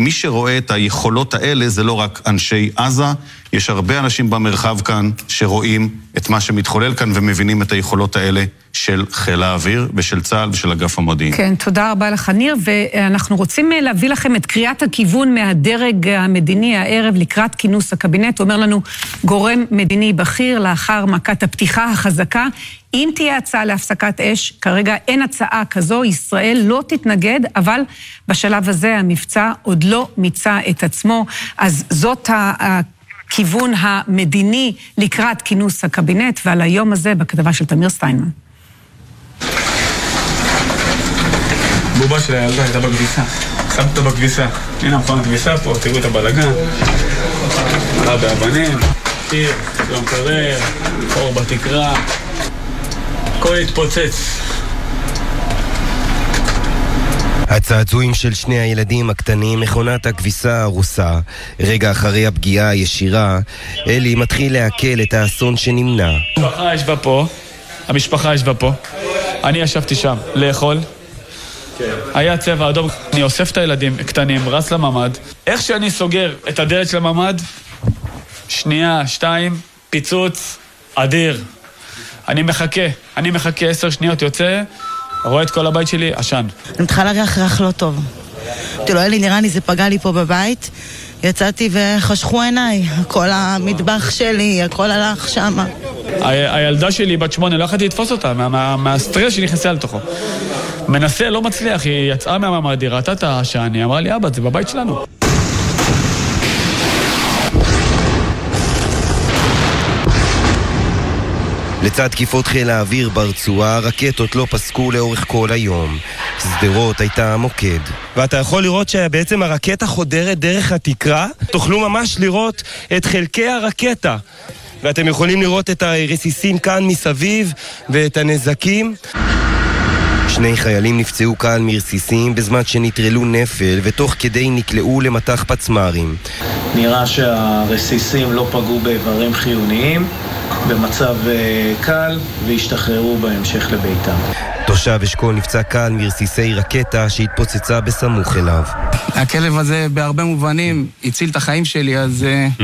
מי שרואה את היכולות האלה זה לא רק אנשי עזה, יש הרבה אנשים במרחב כאן שרואים את מה שמתחולל כאן ומבינים את היכולות האלה של חיל האוויר ושל צה"ל ושל אגף המודיעין. כן, תודה רבה לך, ניר, ואנחנו רוצים אה, להביא לכם את קריאת הכיוון מהדרג המדיני הערב לקראת כינוס הקבינט. אומר לנו גורם מדיני בכיר לאחר מכת הפתיחה החזקה. אם תהיה הצעה להפסקת אש, כרגע אין הצעה כזו, ישראל לא תתנגד, אבל בשלב הזה המבצע עוד לא מיצה את עצמו, אז זאת ה... הכיוון המדיני לקראת כינוס הקבינט, ועל היום הזה בכתבה של תמיר סטיינמן. בובה של הילדה הייתה בכביסה. שמת אותה בכביסה. הנה המכונת כביסה פה, תראו את הבלאגן. עלה באבנים, קיר, יום קרר, אור בתקרה. הכל התפוצץ. הצעצועים של שני הילדים הקטנים, מכונת הכביסה הרוסה. רגע אחרי הפגיעה הישירה, אלי מתחיל לעכל את האסון שנמנע. המשפחה ישבה פה, המשפחה ישבה פה. אני ישבתי שם, לאכול. היה צבע אדום, אני אוסף את הילדים קטנים, רץ לממ"ד. איך שאני סוגר את הדלת של הממ"ד, שנייה, שתיים, פיצוץ אדיר. אני מחכה, אני מחכה עשר שניות, יוצא, רואה את כל הבית שלי, עשן. אני מתחילה להריח ריח לא טוב. אמרתי לו, אלי, נראה לי זה פגע לי פה בבית. יצאתי וחשכו עיניי, כל המטבח שלי, הכל הלך שמה. הילדה שלי, בת שמונה, לא יכולתי לתפוס אותה, מהסטרס שנכנסה לתוכו. מנסה, לא מצליח, היא יצאה מהממ"ד, היא ראתה את העשן, היא אמרה לי, אבא, זה בבית שלנו. לצד תקיפות חיל האוויר ברצועה, הרקטות לא פסקו לאורך כל היום. שדרות הייתה המוקד. ואתה יכול לראות שבעצם הרקטה חודרת דרך התקרה. תוכלו ממש לראות את חלקי הרקטה. ואתם יכולים לראות את הרסיסים כאן מסביב ואת הנזקים. שני חיילים נפצעו קל מרסיסים בזמן שנטרלו נפל ותוך כדי נקלעו למטח פצמ"רים. נראה שהרסיסים לא פגעו באיברים חיוניים במצב אה, קל והשתחררו בהמשך לביתם. תושב אשכול נפצע קל מרסיסי רקטה שהתפוצצה בסמוך אליו. הכלב הזה בהרבה מובנים הציל את החיים שלי, אז uh,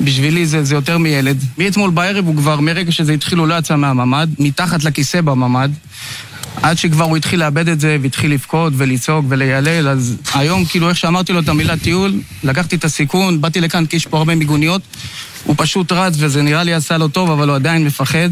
בשבילי זה, זה יותר מילד. מאתמול בערב הוא כבר, מרגע שזה התחיל, הוא לא יצא מהממ"ד, מתחת לכיסא בממ"ד. עד שכבר הוא התחיל לאבד את זה והתחיל לבכות ולצעוק וליילל, אז היום, כאילו, איך שאמרתי לו את המילה טיול, לקחתי את הסיכון, באתי לכאן כי יש פה הרבה מיגוניות, הוא פשוט רץ וזה נראה לי עשה לו טוב, אבל הוא עדיין מפחד.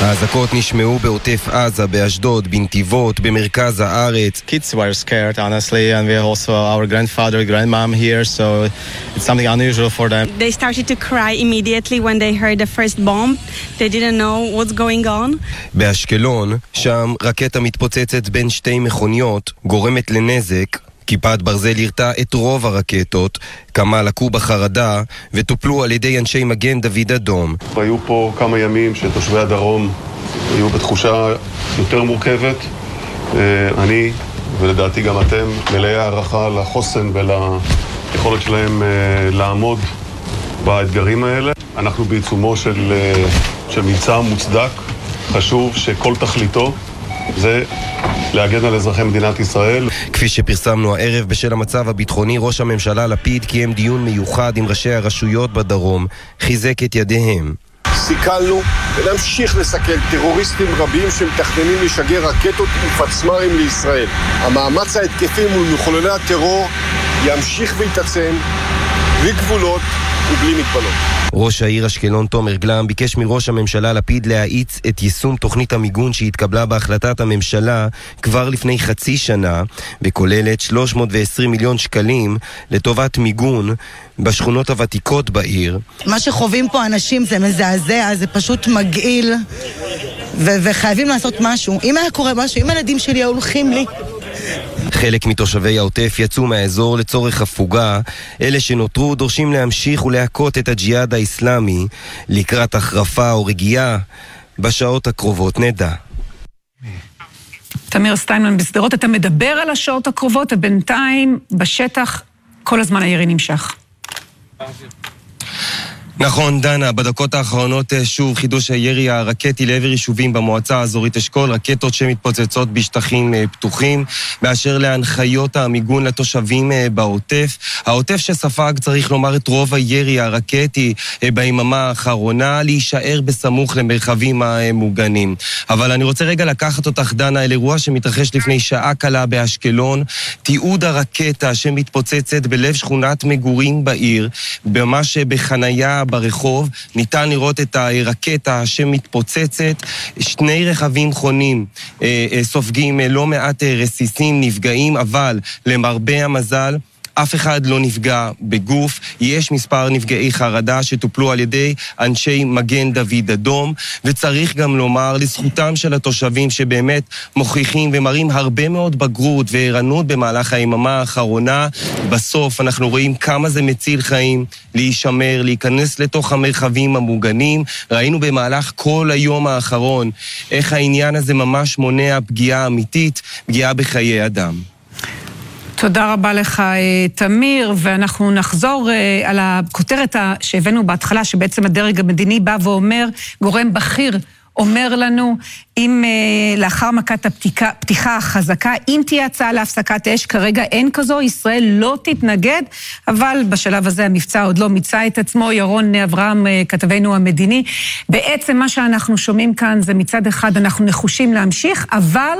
האזעקות נשמעו בעוטף עזה, באשדוד, בנתיבות, במרכז הארץ. Kids were scared, honestly, and we also our grandfather, grandmom here, so it's something unusual for them. They started to cry immediately when they heard the first bomb. They didn't know what's going on. באשקלון, שם רקטה מתפוצצת בין שתי מכוניות, גורמת לנזק, כיפת ברזל הרתה את רוב הרקטות, כמה לקו בחרדה וטופלו על ידי אנשי מגן דוד אדום. היו פה כמה ימים שתושבי הדרום היו בתחושה יותר מורכבת. אה, אני, ולדעתי גם אתם, מלאי הערכה לחוסן וליכולת שלהם אה, לעמוד באתגרים האלה. אנחנו בעיצומו של, אה, של מבצע מוצדק, חשוב שכל תכליתו זה להגן על אזרחי מדינת ישראל. כפי שפרסמנו הערב בשל המצב הביטחוני, ראש הממשלה לפיד קיים דיון מיוחד עם ראשי הרשויות בדרום, חיזק את ידיהם. סיכלנו ונמשיך לסכל טרוריסטים רבים שמתכננים לשגר רקטות ופצמ"רים לישראל. המאמץ ההתקפי מול מחוללי הטרור ימשיך ויתעצם, בלי גבולות ובלי מגבלות. ראש העיר אשקלון תומר גלם ביקש מראש הממשלה לפיד להאיץ את יישום תוכנית המיגון שהתקבלה בהחלטת הממשלה כבר לפני חצי שנה וכוללת 320 מיליון שקלים לטובת מיגון בשכונות הוותיקות בעיר. מה שחווים פה אנשים זה מזעזע, זה פשוט מגעיל ו- וחייבים לעשות משהו. אם היה קורה משהו, אם הילדים שלי היו הולכים לי חלק מתושבי העוטף יצאו מהאזור לצורך הפוגה, אלה שנותרו דורשים להמשיך ולהכות את הג'יהאד האיסלאמי לקראת החרפה או רגיעה בשעות הקרובות נדע. תמיר סטיינמן בשדרות, אתה מדבר על השעות הקרובות, ובינתיים בשטח כל הזמן הירי נמשך. נכון, דנה, בדקות האחרונות אה, שוב חידוש הירי הרקטי לעבר יישובים במועצה האזורית אשכול, רקטות שמתפוצצות בשטחים אה, פתוחים. באשר להנחיות המיגון לתושבים אה, בעוטף, העוטף שספג, צריך לומר, את רוב הירי הרקטי ביממה האחרונה, להישאר בסמוך למרחבים המוגנים. אבל אני רוצה רגע לקחת אותך, דנה, אל אירוע שמתרחש לפני שעה קלה באשקלון, תיעוד הרקטה שמתפוצצת בלב שכונת מגורים בעיר, ממש בחנייה ברחוב, ניתן לראות את הרקטה שמתפוצצת, שני רכבים חונים אה, אה, סופגים אה, לא מעט רסיסים, נפגעים, אבל למרבה המזל, אף אחד לא נפגע בגוף, יש מספר נפגעי חרדה שטופלו על ידי אנשי מגן דוד אדום, וצריך גם לומר לזכותם של התושבים שבאמת מוכיחים ומראים הרבה מאוד בגרות וערנות במהלך היממה האחרונה. בסוף אנחנו רואים כמה זה מציל חיים להישמר, להיכנס לתוך המרחבים המוגנים. ראינו במהלך כל היום האחרון איך העניין הזה ממש מונע פגיעה אמיתית, פגיעה בחיי אדם. תודה רבה לך, אה, תמיר, ואנחנו נחזור אה, על הכותרת שהבאנו בהתחלה, שבעצם הדרג המדיני בא ואומר, גורם בכיר אומר לנו, אם אה, לאחר מכת הפתיחה, החזקה, אם תהיה הצעה להפסקת אש, כרגע אין כזו, ישראל לא תתנגד, אבל בשלב הזה המבצע עוד לא מיצה את עצמו. ירון אברהם, כתבנו המדיני, בעצם מה שאנחנו שומעים כאן זה מצד אחד אנחנו נחושים להמשיך, אבל...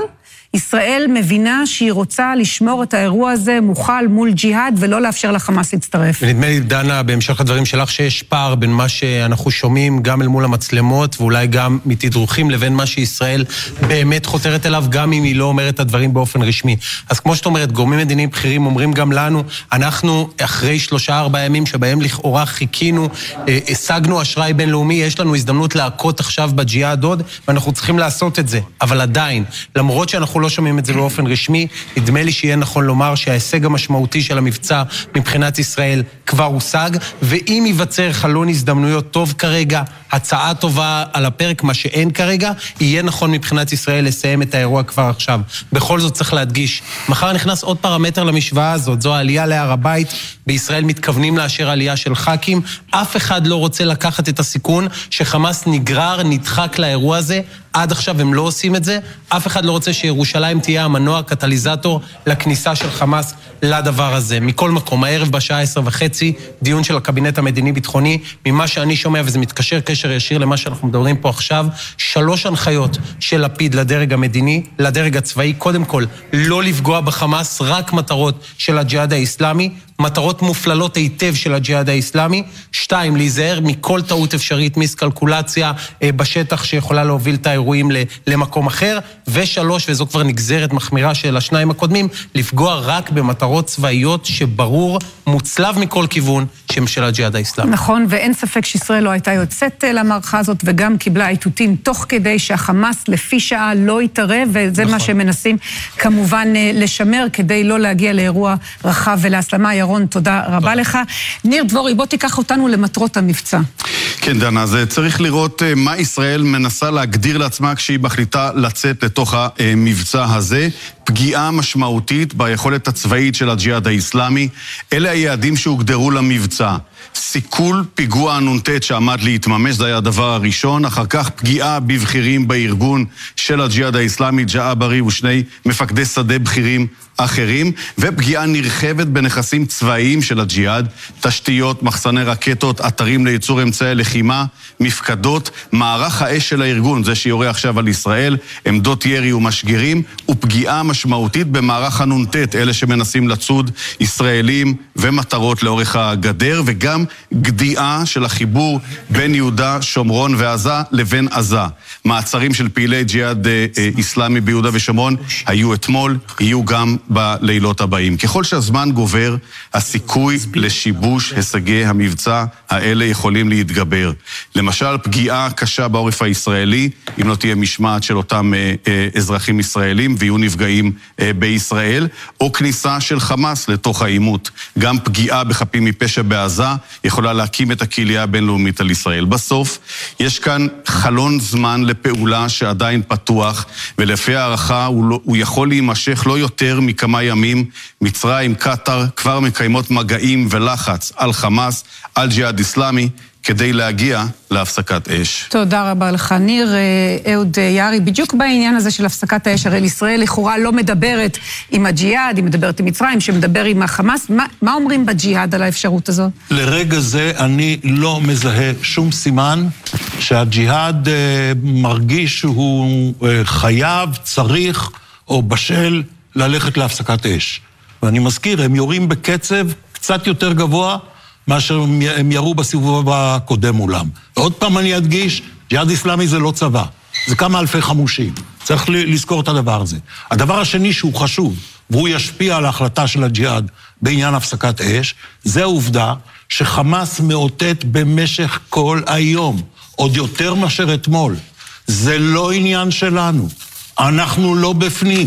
ישראל מבינה שהיא רוצה לשמור את האירוע הזה מוכל מול ג'יהאד ולא לאפשר לחמאס להצטרף. ונדמה לי, דנה, בהמשך לדברים שלך, שיש פער בין מה שאנחנו שומעים גם אל מול המצלמות ואולי גם מתדרוכים לבין מה שישראל באמת חותרת אליו, גם אם היא לא אומרת את הדברים באופן רשמי. אז כמו שאת אומרת, גורמים מדיניים בכירים אומרים גם לנו, אנחנו אחרי שלושה-ארבעה ימים שבהם לכאורה חיכינו, אה, השגנו אשראי בינלאומי, יש לנו הזדמנות להכות עכשיו בג'יהאד עוד, ואנחנו צריכים לעשות את זה. אבל עדיין, למרות שאנחנו לא שומעים את זה באופן רשמי. נדמה לי שיהיה נכון לומר שההישג המשמעותי של המבצע מבחינת ישראל כבר הושג, ואם ייווצר חלון הזדמנויות טוב כרגע, הצעה טובה על הפרק, מה שאין כרגע, יהיה נכון מבחינת ישראל לסיים את האירוע כבר עכשיו. בכל זאת צריך להדגיש, מחר נכנס עוד פרמטר למשוואה הזאת, זו העלייה להר הבית. בישראל מתכוונים לאשר עלייה של ח"כים. אף אחד לא רוצה לקחת את הסיכון שחמאס נגרר, נדחק לאירוע הזה. עד עכשיו הם לא עושים את זה. אף אחד לא רוצה שירושלים תהיה המנוע, הקטליזטור לכניסה של חמאס לדבר הזה. מכל מקום, הערב בשעה עשר וחצי, דיון של הקבינט המדיני-ביטחוני. ממה שאני שומע, וזה מתקשר קשר ישיר למה שאנחנו מדברים פה עכשיו, שלוש הנחיות של לפיד לדרג המדיני, לדרג הצבאי. קודם כל, לא לפגוע בחמאס, רק מטרות של הג'יהאד האיסלאמי. מטרות מופללות היטב של הג'יהאד האיסלאמי. שתיים, להיזהר מכל טעות אפשרית, מיסקלקולציה אה, בשטח שיכולה להוביל את האירועים למקום אחר. ושלוש, וזו כבר נגזרת מחמירה של השניים הקודמים, לפגוע רק במטרות צבאיות שברור, מוצלב מכל כיוון, שהם של הג'יהאד האיסלאמי. נכון, ואין ספק שישראל לא הייתה יוצאת אה, למערכה הזאת, וגם קיבלה איתותים תוך כדי שהחמאס לפי שעה לא יתערב, וזה נכון. מה שמנסים כמובן אה, לשמר כדי לא להגיע לאירוע רחב ולהסלמה. ירון, תודה רבה לך. ניר דבורי, בוא תיקח אותנו למטרות המבצע. כן, דנה, אז צריך לראות אה, מה ישראל מנסה להגדיר לעצמה כשהיא מחליטה לצאת לתוך המבצע הזה. פגיעה משמעותית ביכולת הצבאית של הג'יהאד האיסלאמי. אלה היעדים שהוגדרו למבצע. סיכול פיגוע הנ"ט שעמד להתממש, זה היה הדבר הראשון. אחר כך פגיעה בבכירים בארגון של הג'יהאד האיסלאמי, ג'עברי ושני מפקדי שדה בכירים אחרים, ופגיעה נרחבת בנכסים צבאיים של הג'יהאד, תשתיות, מחסני רקטות, אתרים לייצור אמצעי לחימה, מפקדות, מערך האש של הארגון, זה שיורה עכשיו על ישראל, עמדות ירי ומשגרים, ופגיעה משמעותית במערך הנ"ט, אלה שמנסים לצוד ישראלים ומטרות לאורך הגדר, וגם גדיעה של החיבור בין יהודה, שומרון ועזה לבין עזה. מעצרים של פעילי ג'יהאד אה, אה, איסלאמי ביהודה ושומרון היו אתמול, יהיו גם בלילות הבאים. ככל שהזמן גובר, הסיכוי לשיבוש הישגי המבצע האלה יכולים להתגבר. למשל, פגיעה קשה בעורף הישראלי, אם לא תהיה משמעת של אותם אה, אזרחים ישראלים ויהיו נפגעים בישראל, או כניסה של חמאס לתוך העימות. גם פגיעה בחפים מפשע בעזה יכולה להקים את הקהילייה הבינלאומית על ישראל. בסוף, יש כאן חלון זמן לפעולה שעדיין פתוח, ולפי הערכה הוא, לא, הוא יכול להימשך לא יותר מכמה ימים. מצרים, קטאר, כבר מקיימות מגעים ולחץ על חמאס, על ג'יהאד איסלאמי, כדי להגיע להפסקת אש. תודה רבה לך, ניר. אה, אהוד יערי, בדיוק בעניין הזה של הפסקת האש, הרי ישראל לכאורה לא מדברת עם הג'יהאד, היא מדברת עם מצרים, שמדבר עם החמאס. מה, מה אומרים בג'יהאד על האפשרות הזאת? לרגע זה אני לא מזהה שום סימן שהג'יהאד אה, מרגיש שהוא אה, חייב, צריך או בשל ללכת להפסקת אש. ואני מזכיר, הם יורים בקצב קצת יותר גבוה מאשר הם ירו בסיבוב הקודם מולם. ועוד פעם אני אדגיש, ג'יהאד איסלאמי זה לא צבא, זה כמה אלפי חמושים. צריך לזכור את הדבר הזה. הדבר השני שהוא חשוב, והוא ישפיע על ההחלטה של הג'יהאד בעניין הפסקת אש, זה העובדה שחמאס מאותת במשך כל היום, עוד יותר מאשר אתמול. זה לא עניין שלנו, אנחנו לא בפנים.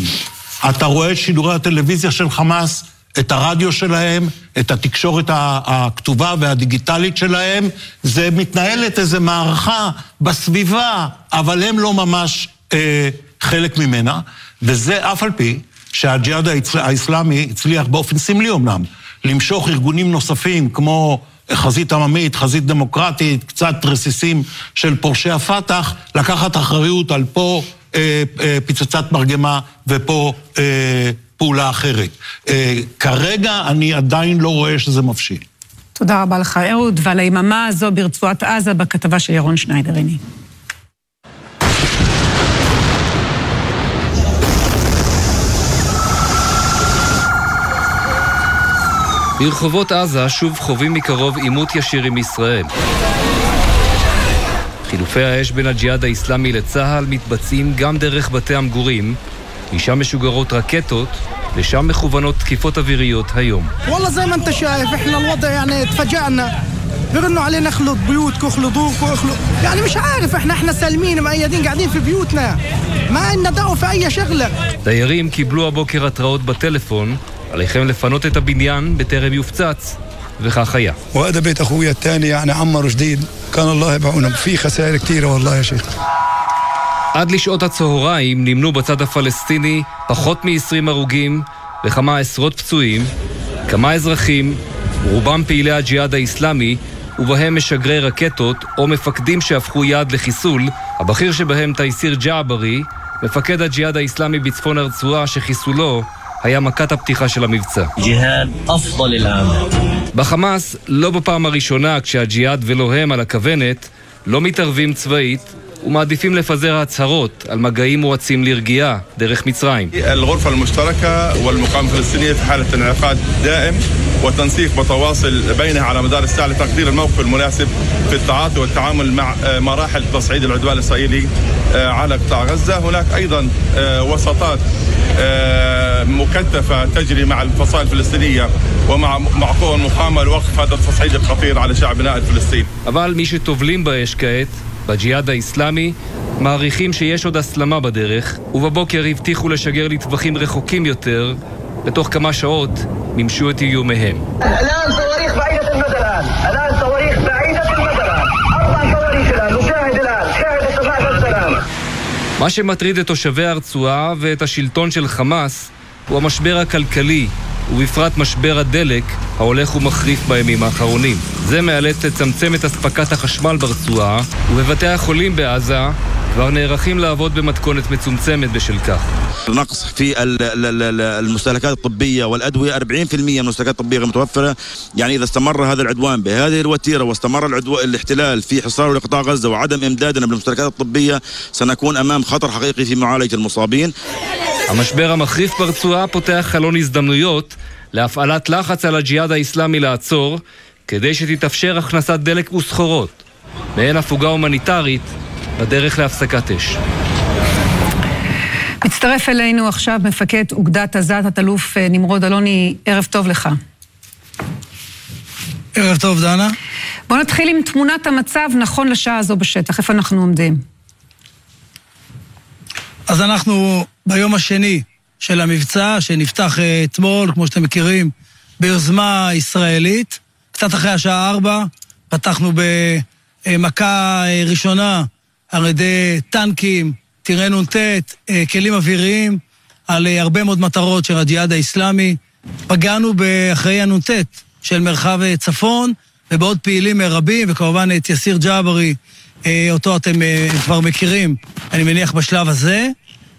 אתה רואה את שידורי הטלוויזיה של חמאס, את הרדיו שלהם, את התקשורת הכתובה והדיגיטלית שלהם, זה מתנהלת איזו מערכה בסביבה, אבל הם לא ממש אה, חלק ממנה, וזה אף על פי שהג'יהאד האסלאמי הצליח באופן סמלי אמנם, למשוך ארגונים נוספים כמו חזית עממית, חזית דמוקרטית, קצת רסיסים של פורשי הפת"ח, לקחת אחריות על פה אה, אה, פצצת מרגמה ופה אה, פעולה אחרת. אה, כרגע אני עדיין לא רואה שזה מבשיל. תודה רבה לך, אהוד, ועל היממה הזו ברצועת עזה בכתבה של ירון שניידר, הנה. ברחובות עזה שוב חווים מקרוב עימות ישיר עם ישראל. חילופי האש בין הג'יהאד האיסלאמי לצה"ל מתבצעים גם דרך בתי המגורים, משם משוגרות רקטות, לשם מכוונות תקיפות אוויריות היום. والله زي ما انت شايف احنا الوضع يعني تفاجأنا بيرنوا علينا اخلط بيوتكم اخلطوك واخلط يعني مش عارف احنا احنا سالمين مقيدين قاعدين في بيوتنا ما لنا دعوه في اي شغله דיירים קיבלו הבוקר התראות בטלפון, עליכם לפנות את הבניין בטרם יופצץ, וכך היה. وهذا بيت اخويا الثاني يعني عمر جديد كان الله يبعونا في خسائر كثيره والله يا شيخ עד לשעות הצהריים נמנו בצד הפלסטיני פחות מ-20 הרוגים וכמה עשרות פצועים, כמה אזרחים, רובם פעילי הג'יהאד האיסלאמי, ובהם משגרי רקטות או מפקדים שהפכו יעד לחיסול, הבכיר שבהם תייסיר ג'עברי, מפקד הג'יהאד האיסלאמי בצפון הרצועה שחיסולו היה מכת הפתיחה של המבצע. בחמאס, לא בפעם הראשונה כשהג'יהאד ולא הם על הכוונת, לא מתערבים צבאית, ומעדיפים לפזר הצהרות על מגעים מואצים לרגיעה דרך מצרים. الغرفة المشتركة والمقاومة الفلسطينية في حالة انعقاد دائم وتنسيق متواصل بينها على مدار الساعة لتقدير الموقف المناسب في التعاطي والتعامل مع مراحل تصعيد العدوان الإسرائيلي على قطاع غزة هناك أيضا وساطات مكثفة تجري مع الفصائل الفلسطينية ومع مع قوى المقاومة لوقف هذا التصعيد الخطير على شعبنا الفلسطيني. אבל מי שטובלים באש כעת, בג'יהאד האיסלאמי מעריכים שיש עוד הסלמה בדרך, ובבוקר הבטיחו לשגר לטווחים רחוקים יותר, בתוך כמה שעות מימשו את איומיהם. מה שמטריד את תושבי הרצועה ואת השלטון של חמאס הוא המשבר הכלכלי ובפרט משבר הדלק, ההולך ומחריף בימים האחרונים. זה מאלץ לצמצם את אספקת החשמל ברצועה, ובבתי החולים בעזה כבר נערכים לעבוד במתכונת מצומצמת בשל כך. نقص في ال- ال- ال- المستهلكات الطبية والأدوية 40% من المستهلكات الطبية غير متوفرة يعني إذا استمر هذا العدوان بهذه الوتيرة واستمر العدو... الاحتلال في حصاره لقطاع غزة وعدم إمدادنا بالمستهلكات الطبية سنكون أمام خطر حقيقي في معالجة المصابين המשבר המחריף ברצועה פותח חלון הזדמנויות להפעלת לחץ על הג'יהאד האיסלאמי לעצור, כדי שתתאפשר הכנסת דלק וסחורות, מעין הפוגה הומניטרית בדרך להפסקת אש. מצטרף אלינו עכשיו מפקד אוגדת עזה, תת-אלוף אה, נמרוד אלוני, ערב טוב לך. ערב טוב, דנה. בוא נתחיל עם תמונת המצב נכון לשעה הזו בשטח, איפה אנחנו עומדים? אז אנחנו ביום השני של המבצע, שנפתח אה, אתמול, כמו שאתם מכירים, ביוזמה ישראלית. קצת אחרי השעה ארבע, פתחנו במכה אה, ראשונה על ידי טנקים, טירי נ"ט, אה, כלים אוויריים, על הרבה מאוד מטרות של הג'יהאד האיסלאמי. פגענו באחראי הנ"ט של מרחב צפון, ובעוד פעילים רבים, וכמובן את יסיר ג'אברי, אותו אתם אה, כבר מכירים, אני מניח בשלב הזה.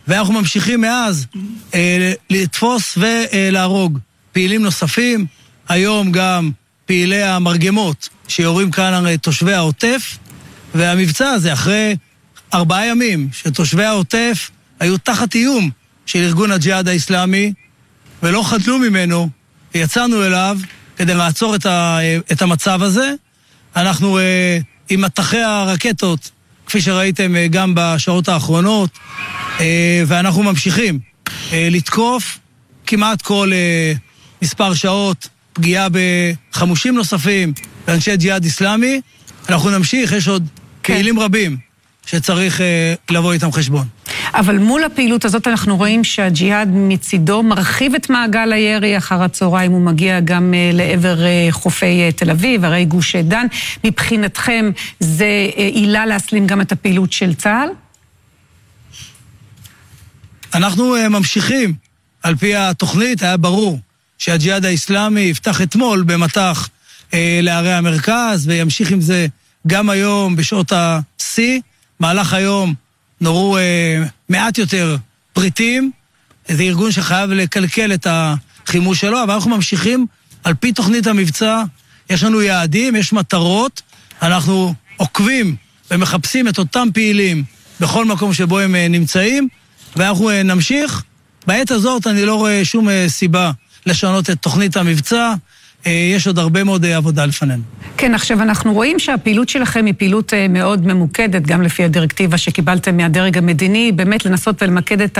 ואנחנו ממשיכים מאז אה, לתפוס ולהרוג פעילים נוספים, היום גם פעילי המרגמות שיורים כאן על תושבי העוטף, והמבצע הזה אחרי ארבעה ימים שתושבי העוטף היו תחת איום של ארגון הג'יהאד האיסלאמי ולא חדלו ממנו, יצאנו אליו כדי לעצור את, ה, את המצב הזה. אנחנו אה, עם מטחי הרקטות, כפי שראיתם אה, גם בשעות האחרונות, אה, ואנחנו ממשיכים אה, לתקוף כמעט כל מספר שעות, פגיעה בחמושים נוספים, באנשי ג'יהאד איסלאמי. אנחנו נמשיך, יש עוד כן. פעילים רבים שצריך לבוא איתם חשבון. אבל מול הפעילות הזאת אנחנו רואים שהג'יהאד מצידו מרחיב את מעגל הירי אחר הצהריים, הוא מגיע גם לעבר חופי תל אביב, הרי גוש דן. מבחינתכם זה עילה להסלים גם את הפעילות של צה"ל? אנחנו ממשיכים. על פי התוכנית היה ברור שהג'יהאד האיסלאמי יפתח אתמול במטח uh, לערי המרכז וימשיך עם זה גם היום בשעות השיא. מהלך היום נורו uh, מעט יותר פריטים. זה ארגון שחייב לקלקל את החימוש שלו, אבל אנחנו ממשיכים על פי תוכנית המבצע. יש לנו יעדים, יש מטרות, אנחנו עוקבים ומחפשים את אותם פעילים בכל מקום שבו הם נמצאים. ואנחנו אה, נמשיך. בעת הזאת אני לא רואה שום אה, סיבה לשנות את תוכנית המבצע. אה, יש עוד הרבה מאוד עבודה לפנינו. כן, עכשיו אנחנו רואים שהפעילות שלכם היא פעילות מאוד ממוקדת, גם לפי הדירקטיבה שקיבלתם מהדרג המדיני, באמת לנסות ולמקד את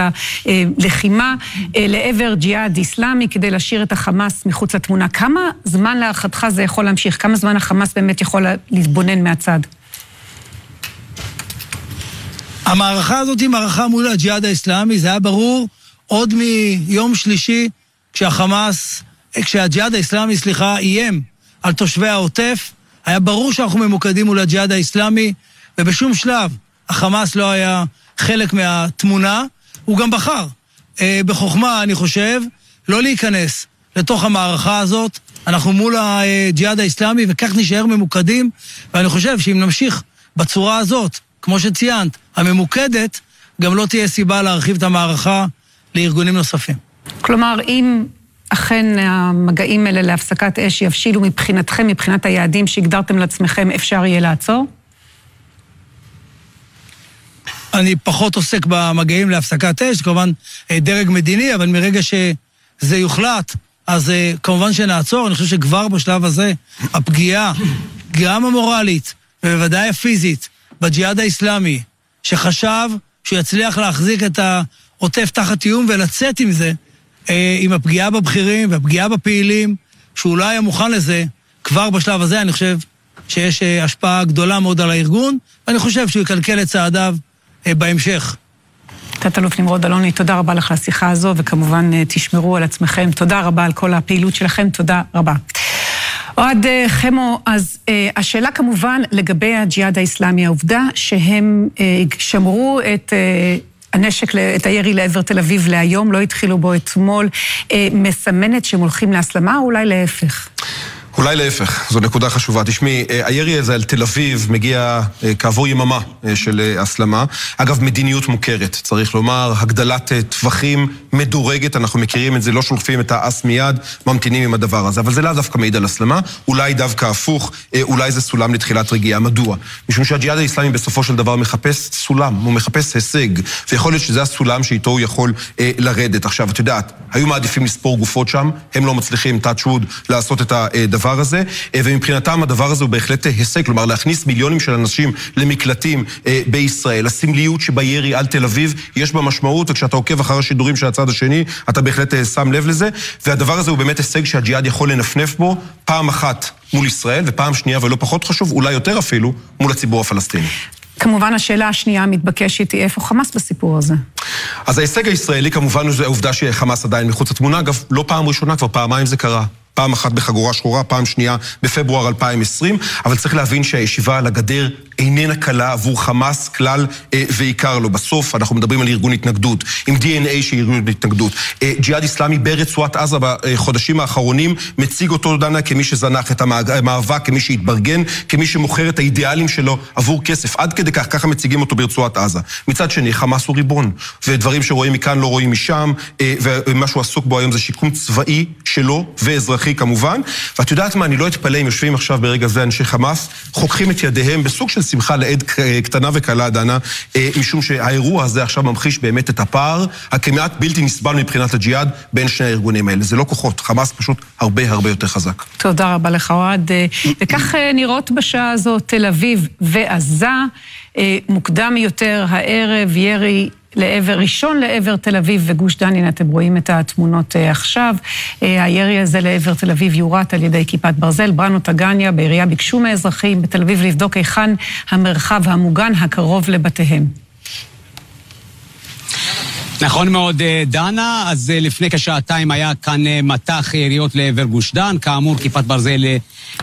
הלחימה לעבר ג'יהאד איסלאמי כדי להשאיר את החמאס מחוץ לתמונה. כמה זמן להערכתך זה יכול להמשיך? כמה זמן החמאס באמת יכול להתבונן מהצד? המערכה הזאת היא מערכה מול הג'יהאד האסלאמי, זה היה ברור עוד מיום שלישי, כשהחמאס, כשהג'יהאד האסלאמי, סליחה, איים על תושבי העוטף, היה ברור שאנחנו ממוקדים מול הג'יהאד האסלאמי, ובשום שלב החמאס לא היה חלק מהתמונה. הוא גם בחר, אה, בחוכמה, אני חושב, לא להיכנס לתוך המערכה הזאת. אנחנו מול הג'יהאד האסלאמי, וכך נשאר ממוקדים, ואני חושב שאם נמשיך בצורה הזאת, כמו שציינת, הממוקדת, גם לא תהיה סיבה להרחיב את המערכה לארגונים נוספים. כלומר, אם אכן המגעים האלה להפסקת אש יבשילו מבחינתכם, מבחינת היעדים שהגדרתם לעצמכם, אפשר יהיה לעצור? אני פחות עוסק במגעים להפסקת אש, כמובן אה, דרג מדיני, אבל מרגע שזה יוחלט, אז אה, כמובן שנעצור. אני חושב שכבר בשלב הזה הפגיעה, גם המורלית, ובוודאי הפיזית, בג'יהאד האיסלאמי, שחשב שהוא יצליח להחזיק את העוטף תחת איום ולצאת עם זה, אה, עם הפגיעה בבכירים והפגיעה בפעילים, שהוא לא היה מוכן לזה, כבר בשלב הזה אני חושב שיש אה, השפעה גדולה מאוד על הארגון, ואני חושב שהוא יקלקל את צעדיו אה, בהמשך. תת-אלוף נמרוד אלוני, תודה רבה לך על השיחה הזו, וכמובן תשמרו על עצמכם. תודה רבה על כל הפעילות שלכם, תודה רבה. אוהד אה, חמו, אז אה, השאלה כמובן לגבי הג'יהאד האיסלאמי, העובדה שהם אה, שמרו את... הנשק, את הירי לעבר תל אביב להיום, לא התחילו בו אתמול, מסמנת שהם הולכים להסלמה, או אולי להפך? אולי להפך, זו נקודה חשובה. תשמעי, אה, הירי הזה על תל אביב מגיע אה, כעבור יממה אה, של הסלמה. אגב, מדיניות מוכרת, צריך לומר, הגדלת טווחים מדורגת, אנחנו מכירים את זה, לא שולפים את האס מיד, ממתינים עם הדבר הזה. אבל זה לאו דווקא מעיד על הסלמה, אולי דווקא הפוך, אולי זה סולם לתחילת רגיעה. מדוע? משום שהג'יהאד האיסלאמי בסופו של דבר מחפש סולם, הוא מחפש הישג, ויכול להיות שזה הסולם שאיתו הוא יכול אה, לרדת. עכשיו, את יודעת, היו מעדיפים לספור גופות שם, הם לא מצליחים, wood, לעשות את הדבר הדבר הזה, אה, ומבחינתם הדבר הזה הוא בהחלט הישג, כלומר להכניס מיליונים של אנשים למקלטים אה, בישראל. הסמליות שבירי על תל אביב, יש בה משמעות, וכשאתה עוקב אחר השידורים של הצד השני, אתה בהחלט אה, שם לב לזה, והדבר הזה הוא באמת הישג שהג'יהאד יכול לנפנף בו פעם אחת מול ישראל, ופעם שנייה, ולא פחות חשוב, אולי יותר אפילו, מול הציבור הפלסטיני. כמובן השאלה השנייה המתבקשת היא איפה חמאס בסיפור הזה? אז ההישג הישראלי כמובן הוא העובדה שחמאס עדיין מחוץ לתמונה, אגב, לא פעם ראשונה, כבר פעמיים זה קרה. פעם אחת בחגורה שחורה, פעם שנייה בפברואר 2020, אבל צריך להבין שהישיבה על הגדר איננה קלה עבור חמאס כלל אה, ועיקר לו. בסוף אנחנו מדברים על ארגון התנגדות, עם DNA של ארגון התנגדות. אה, ג'יהאד איסלאמי ברצועת עזה בחודשים האחרונים מציג אותו, דנה, כמי שזנח את המאבק, כמי שהתברגן, כמי שמוכר את האידיאלים שלו עבור כסף. עד כדי כך, ככה מציגים אותו ברצועת עזה. מצד שני, חמאס הוא ריבון, ודברים שרואים מכאן לא רואים משם, אה, ומה שהוא עסוק בו היום זה שיקום צבאי שלו, ואזרחי כמובן. ואת יודעת מה, אני לא אתפלא אם יושבים עכשיו ברגע זה אנשי חמאס, חוככים את ידיהם בסוג של שמחה לעד קטנה וקלה, דנה, אה, משום שהאירוע הזה עכשיו ממחיש באמת את הפער הכמעט בלתי נסבל מבחינת הג'יהאד בין שני הארגונים האלה. זה לא כוחות, חמאס פשוט הרבה הרבה יותר חזק. תודה רבה לך, אוהד. אה, וכך נראות בשעה הזאת תל אביב ועזה. מוקדם יותר הערב, ירי לעבר, ראשון לעבר תל אביב וגוש דן, הנה אתם רואים את התמונות עכשיו. הירי הזה לעבר תל אביב יורט על ידי כיפת ברזל. בראנו טגניה בעירייה ביקשו מהאזרחים בתל אביב לבדוק היכן המרחב המוגן הקרוב לבתיהם. נכון מאוד, דנה. אז לפני כשעתיים היה כאן מטח יריות לעבר גוש דן. כאמור, כיפת ברזל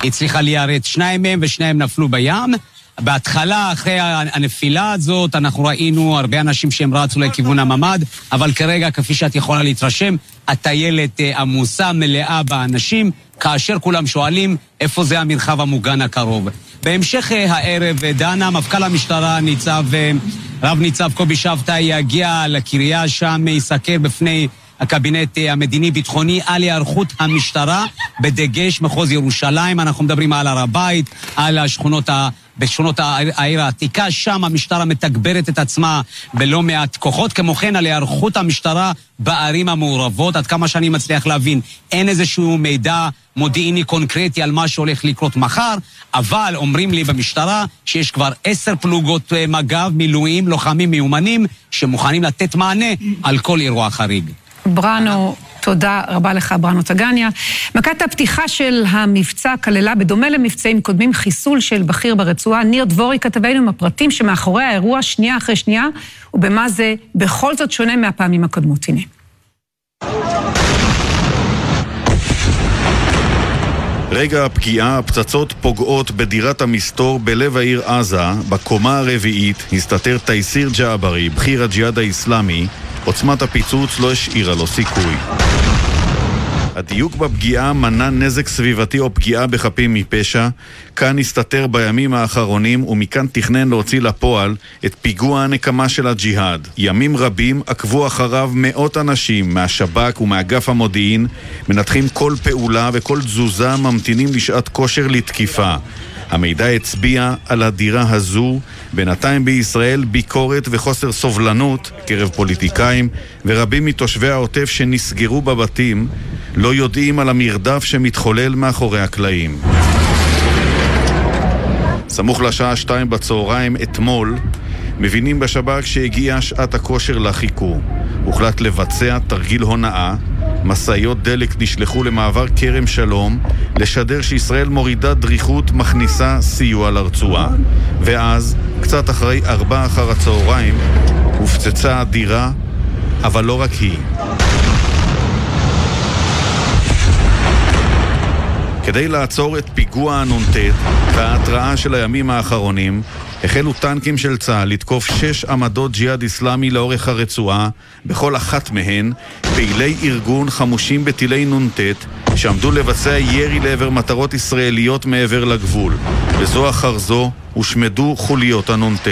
הצליחה ליירט שניים מהם ושניהם נפלו בים. בהתחלה, אחרי הנפילה הזאת, אנחנו ראינו הרבה אנשים שהם רצו לכיוון הממ"ד, אבל כרגע, כפי שאת יכולה להתרשם, הטיילת עמוסה, מלאה באנשים, כאשר כולם שואלים איפה זה המרחב המוגן הקרוב. בהמשך הערב, דנה, מפכ"ל המשטרה, ניצב, רב ניצב קובי שבתאי, יגיע לקריה שם, יסקר בפני הקבינט המדיני-ביטחוני על היערכות המשטרה, בדגש מחוז ירושלים. אנחנו מדברים על הר הבית, על השכונות ה... בשכונות העיר העתיקה, שם המשטרה מתגברת את עצמה בלא מעט כוחות. כמו כן, על היערכות המשטרה בערים המעורבות, עד כמה שאני מצליח להבין, אין איזשהו מידע מודיעיני קונקרטי על מה שהולך לקרות מחר, אבל אומרים לי במשטרה שיש כבר עשר פלוגות מג"ב, מילואים, לוחמים מיומנים, שמוכנים לתת מענה על כל אירוע חריג. בראנו, תודה רבה לך, בראנו טגניה. מכת הפתיחה של המבצע כללה, בדומה למבצעים קודמים, חיסול של בכיר ברצועה. ניר דבורי כתבנו עם הפרטים שמאחורי האירוע, שנייה אחרי שנייה, ובמה זה בכל זאת שונה מהפעמים הקודמות. הנה. רגע הפגיעה, הפצצות פוגעות בדירת המסתור בלב העיר עזה, בקומה הרביעית, הסתתר תייסיר ג'עברי, בכיר הג'יהאד האיסלאמי, עוצמת הפיצוץ לא השאירה לו סיכוי. הדיוק בפגיעה מנע נזק סביבתי או פגיעה בחפים מפשע. כאן הסתתר בימים האחרונים ומכאן תכנן להוציא לפועל את פיגוע הנקמה של הג'יהאד. ימים רבים עקבו אחריו מאות אנשים מהשב"כ ומאגף המודיעין, מנתחים כל פעולה וכל תזוזה ממתינים לשעת כושר לתקיפה. המידע הצביע על הדירה הזו, בינתיים בישראל ביקורת וחוסר סובלנות קרב פוליטיקאים ורבים מתושבי העוטף שנסגרו בבתים לא יודעים על המרדף שמתחולל מאחורי הקלעים. סמוך לשעה שתיים בצהריים אתמול מבינים בשב"כ שהגיעה שעת הכושר לחיכור. הוחלט לבצע תרגיל הונאה משאיות דלק נשלחו למעבר כרם שלום לשדר שישראל מורידה דריכות מכניסה סיוע לרצועה. ואז, קצת אחרי ארבע אחר הצהריים, הופצצה הדירה, אבל לא רק היא. כדי לעצור את פיגוע הנ"ט וההתראה של הימים האחרונים, החלו טנקים של צה"ל לתקוף שש עמדות ג'יהאד איסלאמי לאורך הרצועה, בכל אחת מהן פעילי ארגון חמושים בטילי נ"ט שעמדו לבצע ירי לעבר מטרות ישראליות מעבר לגבול. וזו אחר זו הושמדו חוליות הנ"ט.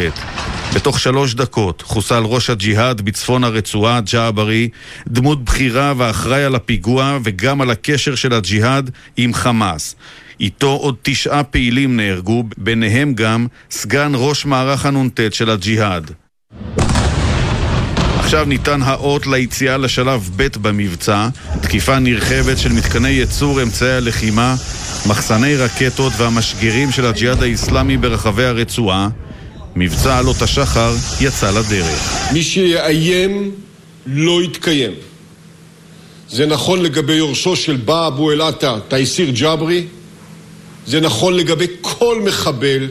בתוך שלוש דקות חוסל ראש הג'יהאד בצפון הרצועה, ג'עברי, דמות בכירה ואחראי על הפיגוע וגם על הקשר של הג'יהאד עם חמאס. איתו עוד תשעה פעילים נהרגו, ביניהם גם סגן ראש מערך הנ"ט של הג'יהאד. עכשיו ניתן האות ליציאה לשלב ב' במבצע, תקיפה נרחבת של מתקני ייצור אמצעי הלחימה, מחסני רקטות והמשגרים של הג'יהאד האיסלאמי ברחבי הרצועה. מבצע עלות השחר יצא לדרך. מי שיאיים לא יתקיים. זה נכון לגבי יורשו של בא אבו אל-עטה, תייסיר ג'ברי, זה נכון לגבי כל מחבל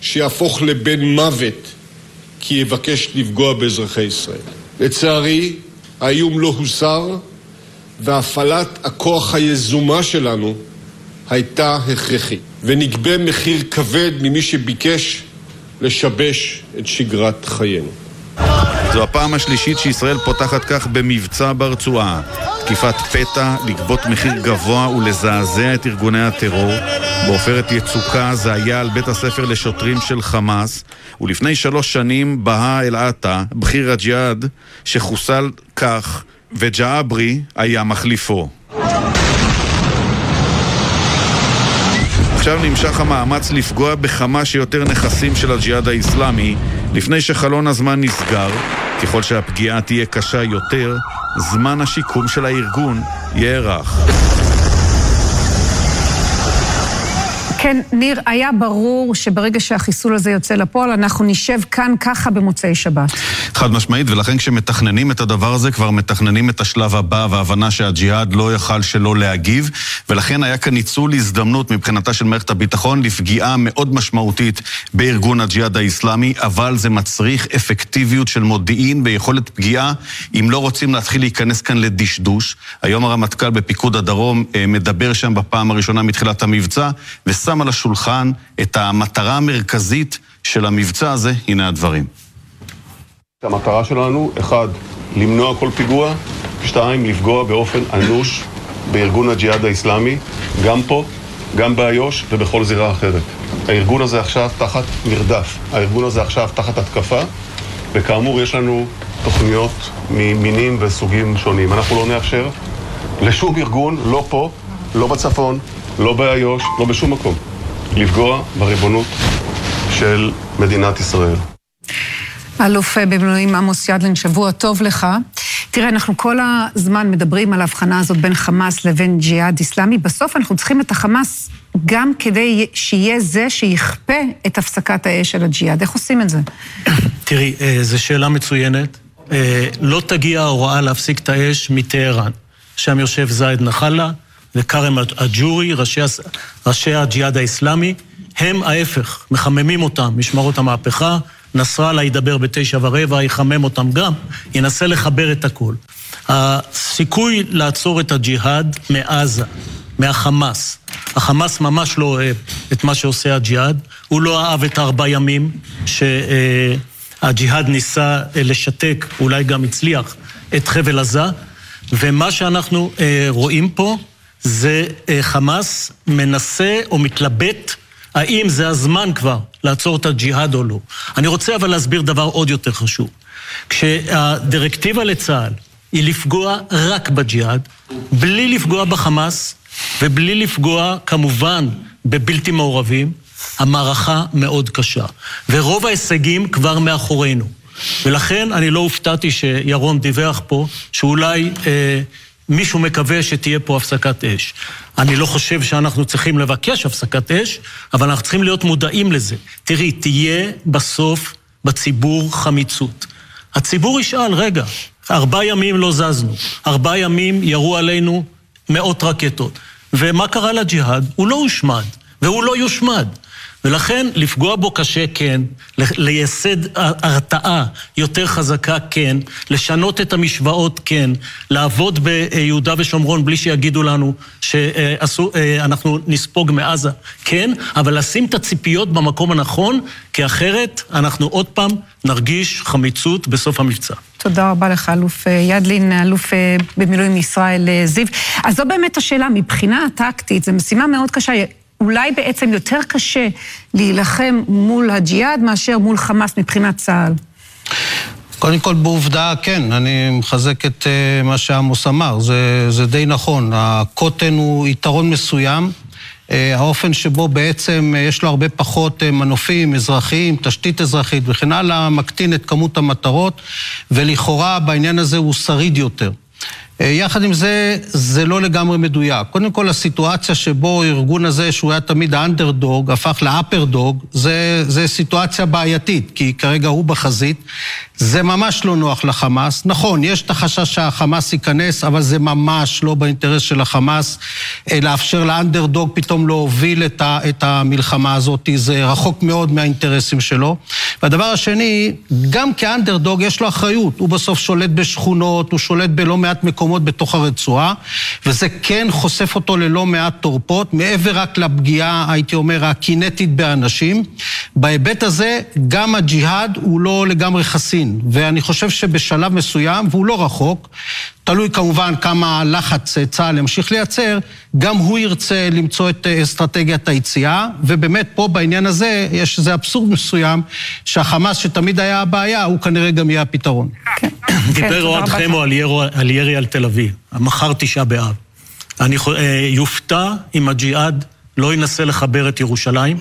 שיהפוך לבן מוות כי יבקש לפגוע באזרחי ישראל. לצערי, האיום לא הוסר והפעלת הכוח היזומה שלנו הייתה הכרחית. ונגבה מחיר כבד ממי שביקש לשבש את שגרת חיינו. זו הפעם השלישית שישראל פותחת כך במבצע ברצועה. תקיפת פתע, לגבות מחיר גבוה ולזעזע את ארגוני הטרור. בעופרת יצוקה זה היה על בית הספר לשוטרים של חמאס, ולפני שלוש שנים בהה אל-עטה, בכיר הג'יהאד, שחוסל כך, וג'עברי היה מחליפו. עכשיו נמשך המאמץ לפגוע בכמה שיותר נכסים של הג'יהאד האיסלאמי לפני שחלון הזמן נסגר. ככל שהפגיעה תהיה קשה יותר, זמן השיקום של הארגון יארך. כן, ניר, היה ברור שברגע שהחיסול הזה יוצא לפועל, אנחנו נשב כאן ככה במוצאי שבת. חד משמעית, ולכן כשמתכננים את הדבר הזה, כבר מתכננים את השלב הבא והבנה שהג'יהאד לא יכל שלא להגיב, ולכן היה כאן ניצול הזדמנות מבחינתה של מערכת הביטחון לפגיעה מאוד משמעותית בארגון הג'יהאד האיסלאמי, אבל זה מצריך אפקטיביות של מודיעין ויכולת פגיעה אם לא רוצים להתחיל להיכנס כאן לדשדוש. היום הרמטכ"ל בפיקוד הדרום אה, מדבר שם בפעם הראשונה מתחילת המבצע, ושם על השולחן את המטרה המרכזית של המבצע הזה, הנה הדברים. המטרה שלנו, אחד, למנוע כל פיגוע, שתיים, לפגוע באופן אנוש בארגון הג'יהאד האיסלאמי, גם פה, גם באיו"ש ובכל זירה אחרת. הארגון הזה עכשיו תחת מרדף, הארגון הזה עכשיו תחת התקפה, וכאמור יש לנו תוכניות ממינים וסוגים שונים. אנחנו לא נאפשר לשום ארגון, לא פה, לא בצפון, לא באיו"ש, לא בשום מקום, לפגוע בריבונות של מדינת ישראל. אלוף במילואים עמוס ידלין, שבוע טוב לך. תראה, אנחנו כל הזמן מדברים על ההבחנה הזאת בין חמאס לבין ג'יהאד איסלאמי. בסוף אנחנו צריכים את החמאס גם כדי שיהיה זה שיכפה את הפסקת האש של הג'יהאד. איך עושים את זה? תראי, אה, זו שאלה מצוינת. אה, לא תגיע ההוראה להפסיק את האש מטהרן. שם יושב זייד נחלה וכרם אג'ורי, ראשי, ראשי הג'יהאד האיסלאמי. הם ההפך, מחממים אותם, משמרות המהפכה. נסראללה ידבר בתשע ורבע, יחמם אותם גם, ינסה לחבר את הכל. הסיכוי לעצור את הג'יהאד מעזה, מהחמאס. החמאס ממש לא אוהב את מה שעושה הג'יהאד, הוא לא אהב את הארבע ימים שהג'יהאד ניסה לשתק, אולי גם הצליח, את חבל עזה, ומה שאנחנו רואים פה זה חמאס מנסה או מתלבט האם זה הזמן כבר לעצור את הג'יהאד או לא. אני רוצה אבל להסביר דבר עוד יותר חשוב. כשהדירקטיבה לצה"ל היא לפגוע רק בג'יהאד, בלי לפגוע בחמאס ובלי לפגוע כמובן בבלתי מעורבים, המערכה מאוד קשה. ורוב ההישגים כבר מאחורינו. ולכן אני לא הופתעתי שירון דיווח פה שאולי אה, מישהו מקווה שתהיה פה הפסקת אש. אני לא חושב שאנחנו צריכים לבקש הפסקת אש, אבל אנחנו צריכים להיות מודעים לזה. תראי, תהיה בסוף בציבור חמיצות. הציבור ישאל, רגע, ארבעה ימים לא זזנו, ארבעה ימים ירו עלינו מאות רקטות. ומה קרה לג'יהאד? הוא לא הושמד, והוא לא יושמד. ולכן לפגוע בו קשה כן, לייסד הרתעה יותר חזקה כן, לשנות את המשוואות כן, לעבוד ביהודה ושומרון בלי שיגידו לנו שאנחנו נספוג מעזה כן, אבל לשים את הציפיות במקום הנכון, כי אחרת אנחנו עוד פעם נרגיש חמיצות בסוף המבצע. תודה רבה לך, אלוף ידלין, אלוף במילואים ישראל זיו. אז זו באמת השאלה, מבחינה הטקטית, זו משימה מאוד קשה. אולי בעצם יותר קשה להילחם מול הג'יהאד מאשר מול חמאס מבחינת צה"ל. קודם כל, בעובדה, כן, אני מחזק את uh, מה שעמוס אמר, זה, זה די נכון. הקוטן הוא יתרון מסוים. Uh, האופן שבו בעצם uh, יש לו הרבה פחות uh, מנופים אזרחיים, תשתית אזרחית וכן הלאה, מקטין את כמות המטרות, ולכאורה בעניין הזה הוא שריד יותר. יחד עם זה, זה לא לגמרי מדויק. קודם כל, הסיטואציה שבו הארגון הזה, שהוא היה תמיד האנדרדוג, הפך לאפרדוג, זה, זה סיטואציה בעייתית, כי כרגע הוא בחזית. זה ממש לא נוח לחמאס. נכון, יש את החשש שהחמאס ייכנס, אבל זה ממש לא באינטרס של החמאס לאפשר לאנדרדוג פתאום להוביל את, ה, את המלחמה הזאת. זה רחוק מאוד מהאינטרסים שלו. והדבר השני, גם כאנדרדוג יש לו אחריות. הוא בסוף שולט בשכונות, הוא שולט בלא מעט מקומות בתוך הרצועה, וזה כן חושף אותו ללא מעט תורפות, מעבר רק לפגיעה, הייתי אומר, הקינטית באנשים. בהיבט הזה, גם הג'יהאד הוא לא לגמרי חסין, ואני חושב שבשלב מסוים, והוא לא רחוק, תלוי כמובן כמה לחץ צה"ל ימשיך לייצר, גם הוא ירצה למצוא את אסטרטגיית היציאה, ובאמת פה בעניין הזה יש איזה אבסורד מסוים, שהחמאס שתמיד היה הבעיה, הוא כנראה גם יהיה הפתרון. כן, דיבר אוהד חמו על ירי על תל אביב, מחר תשעה באב. אני יופתע אם הג'יהאד לא ינסה לחבר את ירושלים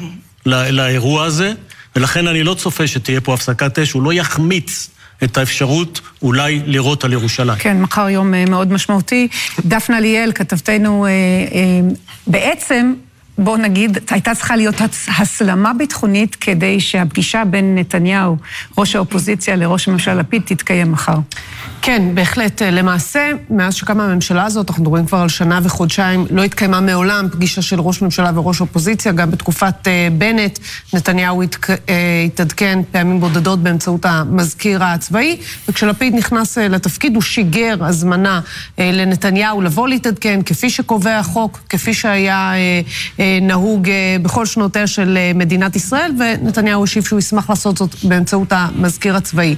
לאירוע הזה, ולכן אני לא צופה שתהיה פה הפסקת אש, הוא לא יחמיץ את האפשרות אולי לירות על ירושלים. כן, מחר יום מאוד משמעותי. דפנה ליאל, כתבתנו, בעצם... בואו נגיד, הייתה צריכה להיות הסלמה ביטחונית כדי שהפגישה בין נתניהו, ראש האופוזיציה, לראש הממשלה לפיד, תתקיים מחר. כן, בהחלט. למעשה, מאז שקמה הממשלה הזאת, אנחנו מדברים כבר על שנה וחודשיים, לא התקיימה מעולם פגישה של ראש ממשלה וראש אופוזיציה, גם בתקופת בנט, נתניהו התעדכן פעמים בודדות באמצעות המזכיר הצבאי, וכשלפיד נכנס לתפקיד הוא שיגר הזמנה לנתניהו לבוא להתעדכן, כפי שקובע החוק, כפי שהיה נהוג בכל שנותיה של מדינת ישראל, ונתניהו השיב שהוא ישמח לעשות זאת באמצעות המזכיר הצבאי.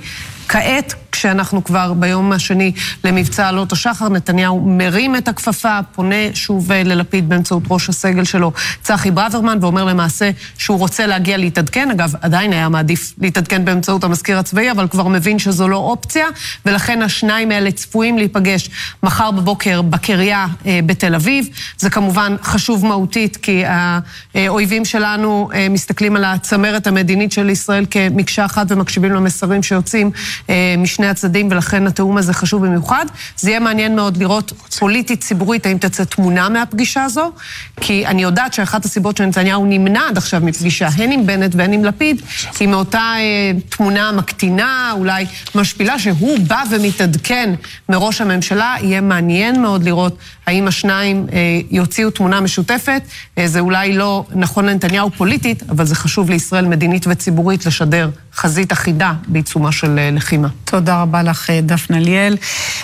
כעת, כשאנחנו כבר ביום השני למבצע עלות השחר, נתניהו מרים את הכפפה, פונה שוב ללפיד באמצעות ראש הסגל שלו, צחי ברוורמן, ואומר למעשה שהוא רוצה להגיע להתעדכן. אגב, עדיין היה מעדיף להתעדכן באמצעות המזכיר הצבאי, אבל כבר מבין שזו לא אופציה, ולכן השניים האלה צפויים להיפגש מחר בבוקר בקריה בתל אביב. זה כמובן חשוב מהותית, כי האויבים שלנו מסתכלים על הצמרת המדינית של ישראל כמקשה אחת ומקשיבים למסרים שיוצאים משני הצדדים, ולכן התיאום הזה חשוב במיוחד. זה יהיה מעניין מאוד לראות פוליטית, ציבורית, האם תצא תמונה מהפגישה הזו, כי אני יודעת שאחת הסיבות שנתניהו נמנע עד עכשיו מפגישה, הן עם בנט והן עם לפיד, היא מאותה אה, תמונה מקטינה, אולי משפילה, שהוא בא ומתעדכן מראש הממשלה. יהיה מעניין מאוד לראות האם השניים אה, יוציאו תמונה משותפת. אה, זה אולי לא נכון לנתניהו פוליטית, אבל זה חשוב לישראל מדינית וציבורית לשדר חזית אחידה בעיצומה של אה, לחימה. תודה רבה לך, דפנה ליאל.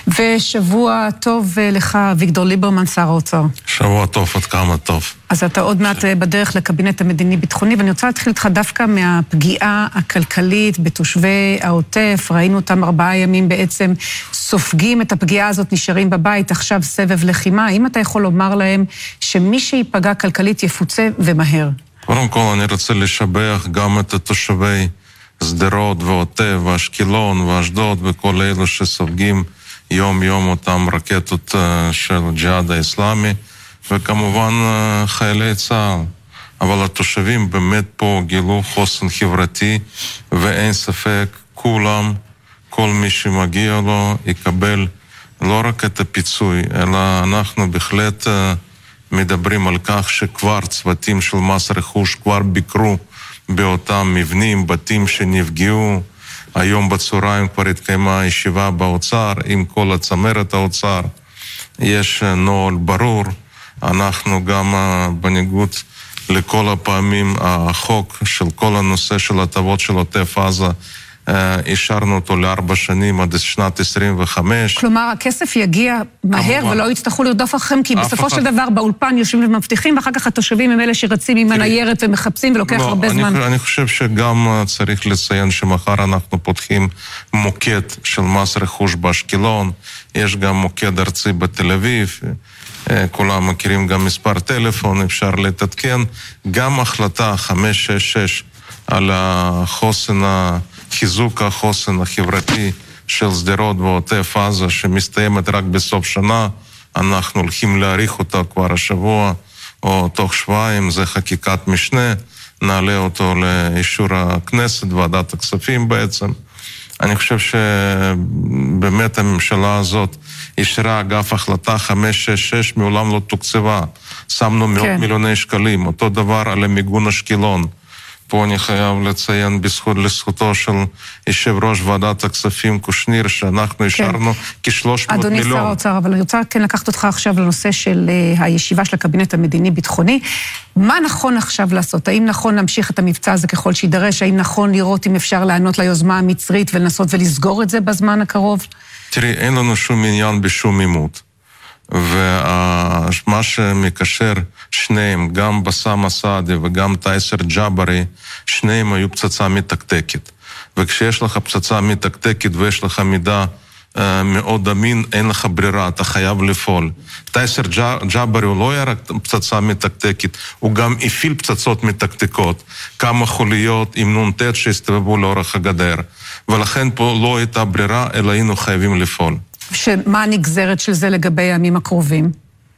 ושבוע טוב לך, אביגדור ליברמן, שר האוצר. שבוע טוב, עד כמה טוב. אז אתה עוד מעט בדרך לקבינט המדיני-ביטחוני, ואני רוצה להתחיל איתך דווקא מהפגיעה הכלכלית בתושבי העוטף. ראינו אותם ארבעה ימים בעצם סופגים את הפגיעה הזאת, נשארים בבית, עכשיו סבב לחימה. האם אתה יכול לומר להם שמי שייפגע כלכלית יפוצה ומהר? קודם כל, אני רוצה לשבח גם את התושבי שדרות ועוטף ואשקלון ואשדוד וכל אלו שסופגים יום-יום אותם רקטות של ג'יהאד האסלאמי. וכמובן חיילי צה"ל. אבל התושבים באמת פה גילו חוסן חברתי, ואין ספק, כולם, כל מי שמגיע לו, יקבל לא רק את הפיצוי, אלא אנחנו בהחלט מדברים על כך שכבר צוותים של מס רכוש כבר ביקרו באותם מבנים, בתים שנפגעו. היום בצהריים כבר התקיימה ישיבה באוצר עם כל הצמרת האוצר. יש נוהל ברור. אנחנו גם בניגוד לכל הפעמים, החוק של כל הנושא של הטבות של עוטף עזה, אישרנו אותו לארבע שנים עד שנת 25. כלומר, הכסף יגיע מהר כמובן. ולא יצטרכו לרדוף אחריכם, כי בסופו אחד... של דבר באולפן יושבים ומבטיחים, ואחר כך התושבים הם אלה שרצים עם הניירת ומחפשים, ולוקח לא, הרבה אני, זמן. אני חושב שגם צריך לציין שמחר אנחנו פותחים מוקד של מס רכוש באשקלון, יש גם מוקד ארצי בתל אביב. כולם מכירים גם מספר טלפון, אפשר להתעדכן. גם החלטה 566 על החוסן, חיזוק החוסן החברתי של שדרות ועוטף עזה, שמסתיימת רק בסוף שנה, אנחנו הולכים להאריך אותה כבר השבוע או תוך שבועיים, זה חקיקת משנה, נעלה אותו לאישור הכנסת, ועדת הכספים בעצם. אני חושב שבאמת הממשלה הזאת אישרה אגב החלטה 566 מעולם לא תוקצבה. שמנו מאות כן. מיליוני שקלים, אותו דבר על המיגון אשקלון. פה אני חייב לציין בזכות, לזכותו של יושב ראש ועדת הכספים קושניר, שאנחנו אישרנו כ-300 מיליון. אדוני שר האוצר, אבל אני רוצה כן לקחת אותך עכשיו לנושא של uh, הישיבה של הקבינט המדיני-ביטחוני. מה נכון עכשיו לעשות? האם נכון להמשיך את המבצע הזה ככל שיידרש? האם נכון לראות אם אפשר לענות ליוזמה המצרית ולנסות ולסגור את זה בזמן הקרוב? תראי, אין לנו שום עניין בשום עימות. ומה שמקשר שניהם, גם בסאם אסעדי וגם טייסר ג'אברי, שניהם היו פצצה מתקתקת. וכשיש לך פצצה מתקתקת ויש לך מידע אה, מאוד אמין, אין לך ברירה, אתה חייב לפעול. טייסר ג'אברי הוא לא היה רק פצצה מתקתקת, הוא גם הפעיל פצצות מתקתקות. כמה חוליות עם נ"ט שהסתובבו לאורך הגדר. ולכן פה לא הייתה ברירה, אלא היינו חייבים לפעול. שמה הנגזרת של זה לגבי הימים הקרובים?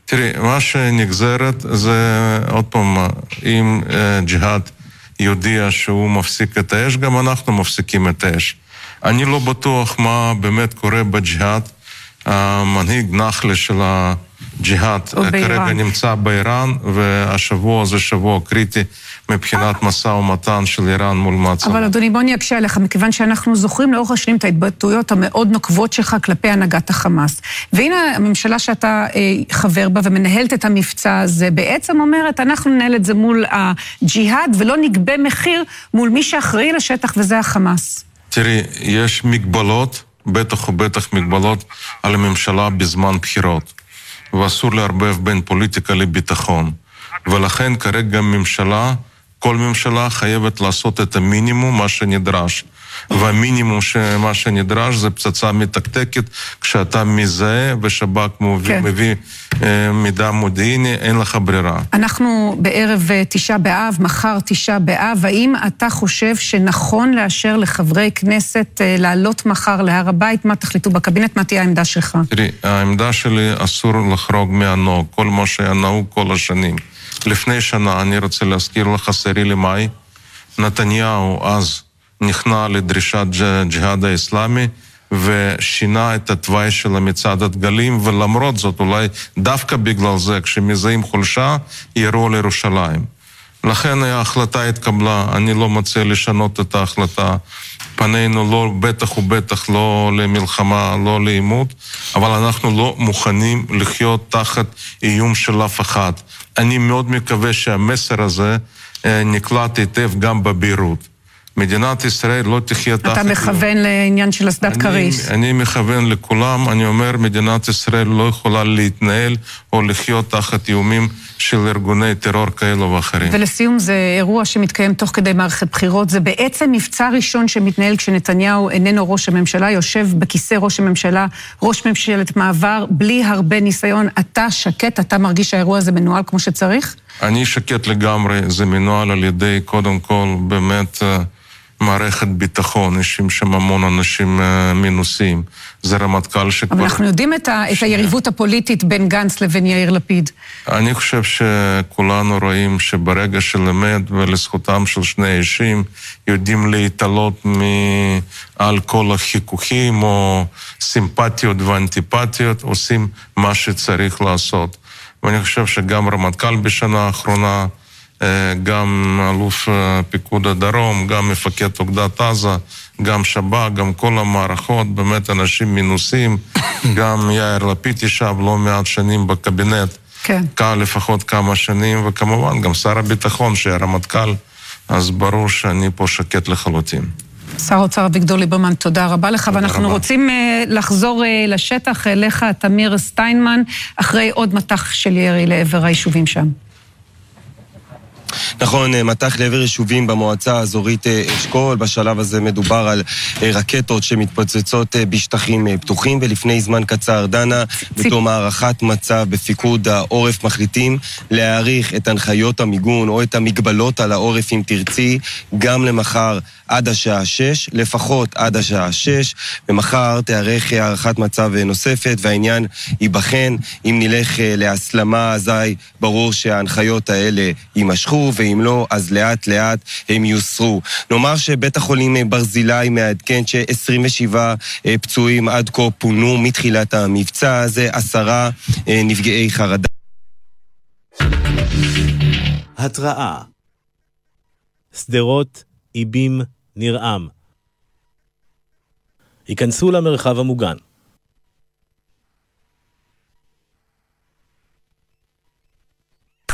תראי, מה שנגזרת זה, עוד פעם, אם אה, ג'יהאד יודיע שהוא מפסיק את האש, גם אנחנו מפסיקים את האש. אני לא בטוח מה באמת קורה בג'יהאד. המנהיג נחלה של הג'יהאד כרגע נמצא באיראן, והשבוע זה שבוע קריטי מבחינת משא ומתן של איראן מול מעצמות. אבל אדוני, בוא אני אקשה עליך, מכיוון שאנחנו זוכרים לאורך השנים את ההתבטאויות המאוד נוקבות שלך כלפי הנהגת החמאס. והנה הממשלה שאתה אה, חבר בה ומנהלת את המבצע הזה, בעצם אומרת, אנחנו ננהל את זה מול הג'יהאד ולא נגבה מחיר מול מי שאחראי לשטח וזה החמאס. תראי, יש מגבלות, בטח ובטח מגבלות על הממשלה בזמן בחירות. ואסור לערבב בין פוליטיקה לביטחון. ולכן כרגע ממשלה כל ממשלה חייבת לעשות את המינימום, מה שנדרש. והמינימום שמה שנדרש זה פצצה מתקתקת, כשאתה מזהה ושב"כ מביא, כן. מביא אה, מידע מודיעיני, אין לך ברירה. אנחנו בערב אה, תשעה באב, מחר תשעה באב, האם אתה חושב שנכון לאשר לחברי כנסת אה, לעלות מחר להר הבית? מה תחליטו בקבינט? מה תהיה העמדה שלך? תראי, העמדה שלי אסור לחרוג מהנוהג, כל מה שהיה נהוג כל השנים. לפני שנה, אני רוצה להזכיר לך, עשירי למאי, נתניהו אז נכנע לדרישת ג'יהאד האסלאמי ושינה את התוואי של מצעד הדגלים, ולמרות זאת, אולי דווקא בגלל זה, כשמזהים חולשה, ירו לירושלים. לכן ההחלטה התקבלה, אני לא מציע לשנות את ההחלטה. פנינו לא, בטח ובטח לא למלחמה, לא לעימות, אבל אנחנו לא מוכנים לחיות תחת איום של אף אחד. אני מאוד מקווה שהמסר הזה אה, נקלט היטב גם בביירות. מדינת ישראל לא תחיה תחת... אתה מכוון לעניין של אסדת כריש. אני מכוון לכולם, אני אומר, מדינת ישראל לא יכולה להתנהל או לחיות תחת איומים של ארגוני טרור כאלו ואחרים. ולסיום, זה אירוע שמתקיים תוך כדי מערכת בחירות. זה בעצם מבצע ראשון שמתנהל כשנתניהו איננו ראש הממשלה, יושב בכיסא ראש הממשלה, ראש ממשלת מעבר, בלי הרבה ניסיון. אתה שקט? אתה מרגיש שהאירוע הזה מנוהל כמו שצריך? אני שקט לגמרי. זה מנוהל על ידי, קודם כל, באמת... מערכת ביטחון, יש שם המון אנשים אה, מנוסים. זה רמטכ"ל שכבר... אבל אנחנו יודעים את, ה, את היריבות הפוליטית בין גנץ לבין יאיר לפיד. אני חושב שכולנו רואים שברגע של אמת ולזכותם של שני אישים, יודעים להתעלות מעל כל החיכוכים או סימפטיות ואנטיפטיות, עושים מה שצריך לעשות. ואני חושב שגם רמטכ"ל בשנה האחרונה... אה, גם אלוף אה, פיקוד הדרום, גם מפקד אוגדת עזה, גם שב"כ, גם כל המערכות, באמת אנשים מנוסים, גם יאיר לפיד ישב לא מעט שנים בקבינט, כן. לפחות כמה שנים, וכמובן גם שר הביטחון שהיה רמטכ"ל, אז ברור שאני פה שקט לחלוטין. שר האוצר אביגדור ליברמן, תודה רבה לך, תודה ואנחנו רבה. רוצים uh, לחזור uh, לשטח, אליך, תמיר סטיינמן, אחרי עוד מטח של ירי לעבר היישובים שם. נכון, אה, מטח לעבר יישובים במועצה האזורית אה, אשכול. בשלב הזה מדובר על אה, רקטות שמתפוצצות בשטחים פתוחים, ולפני זמן קצר דנה בתום הערכת מצב בפיקוד העורף מחליטים להאריך את הנחיות המיגון או את המגבלות על העורף, אם תרצי, גם למחר עד השעה 6, לפחות עד השעה 6, ומחר תיערך הערכת מצב נוספת, והעניין ייבחן. אם נלך להסלמה, אזי ברור שההנחיות האלה יימשכו, ואם לא, אז לאט לאט הם יוסרו. נאמר שבית החולים ברזילי מעדכן ש-27 אה, פצועים עד כה פונו מתחילת המבצע הזה, עשרה אה, נפגעי חרדה. התראה שדרות, איבים, נרעם. היכנסו למרחב המוגן.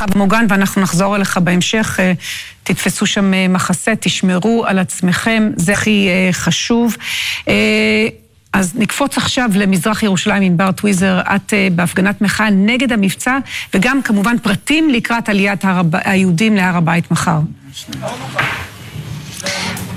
מרחב מוגן, ואנחנו נחזור אליך בהמשך. אה, תתפסו שם אה, מחסה, תשמרו על עצמכם, זה הכי אה, חשוב. אז נקפוץ עכשיו למזרח ירושלים, ענבר טוויזר, את בהפגנת מחאה נגד המבצע, וגם כמובן פרטים לקראת עליית היהודים להר הבית מחר.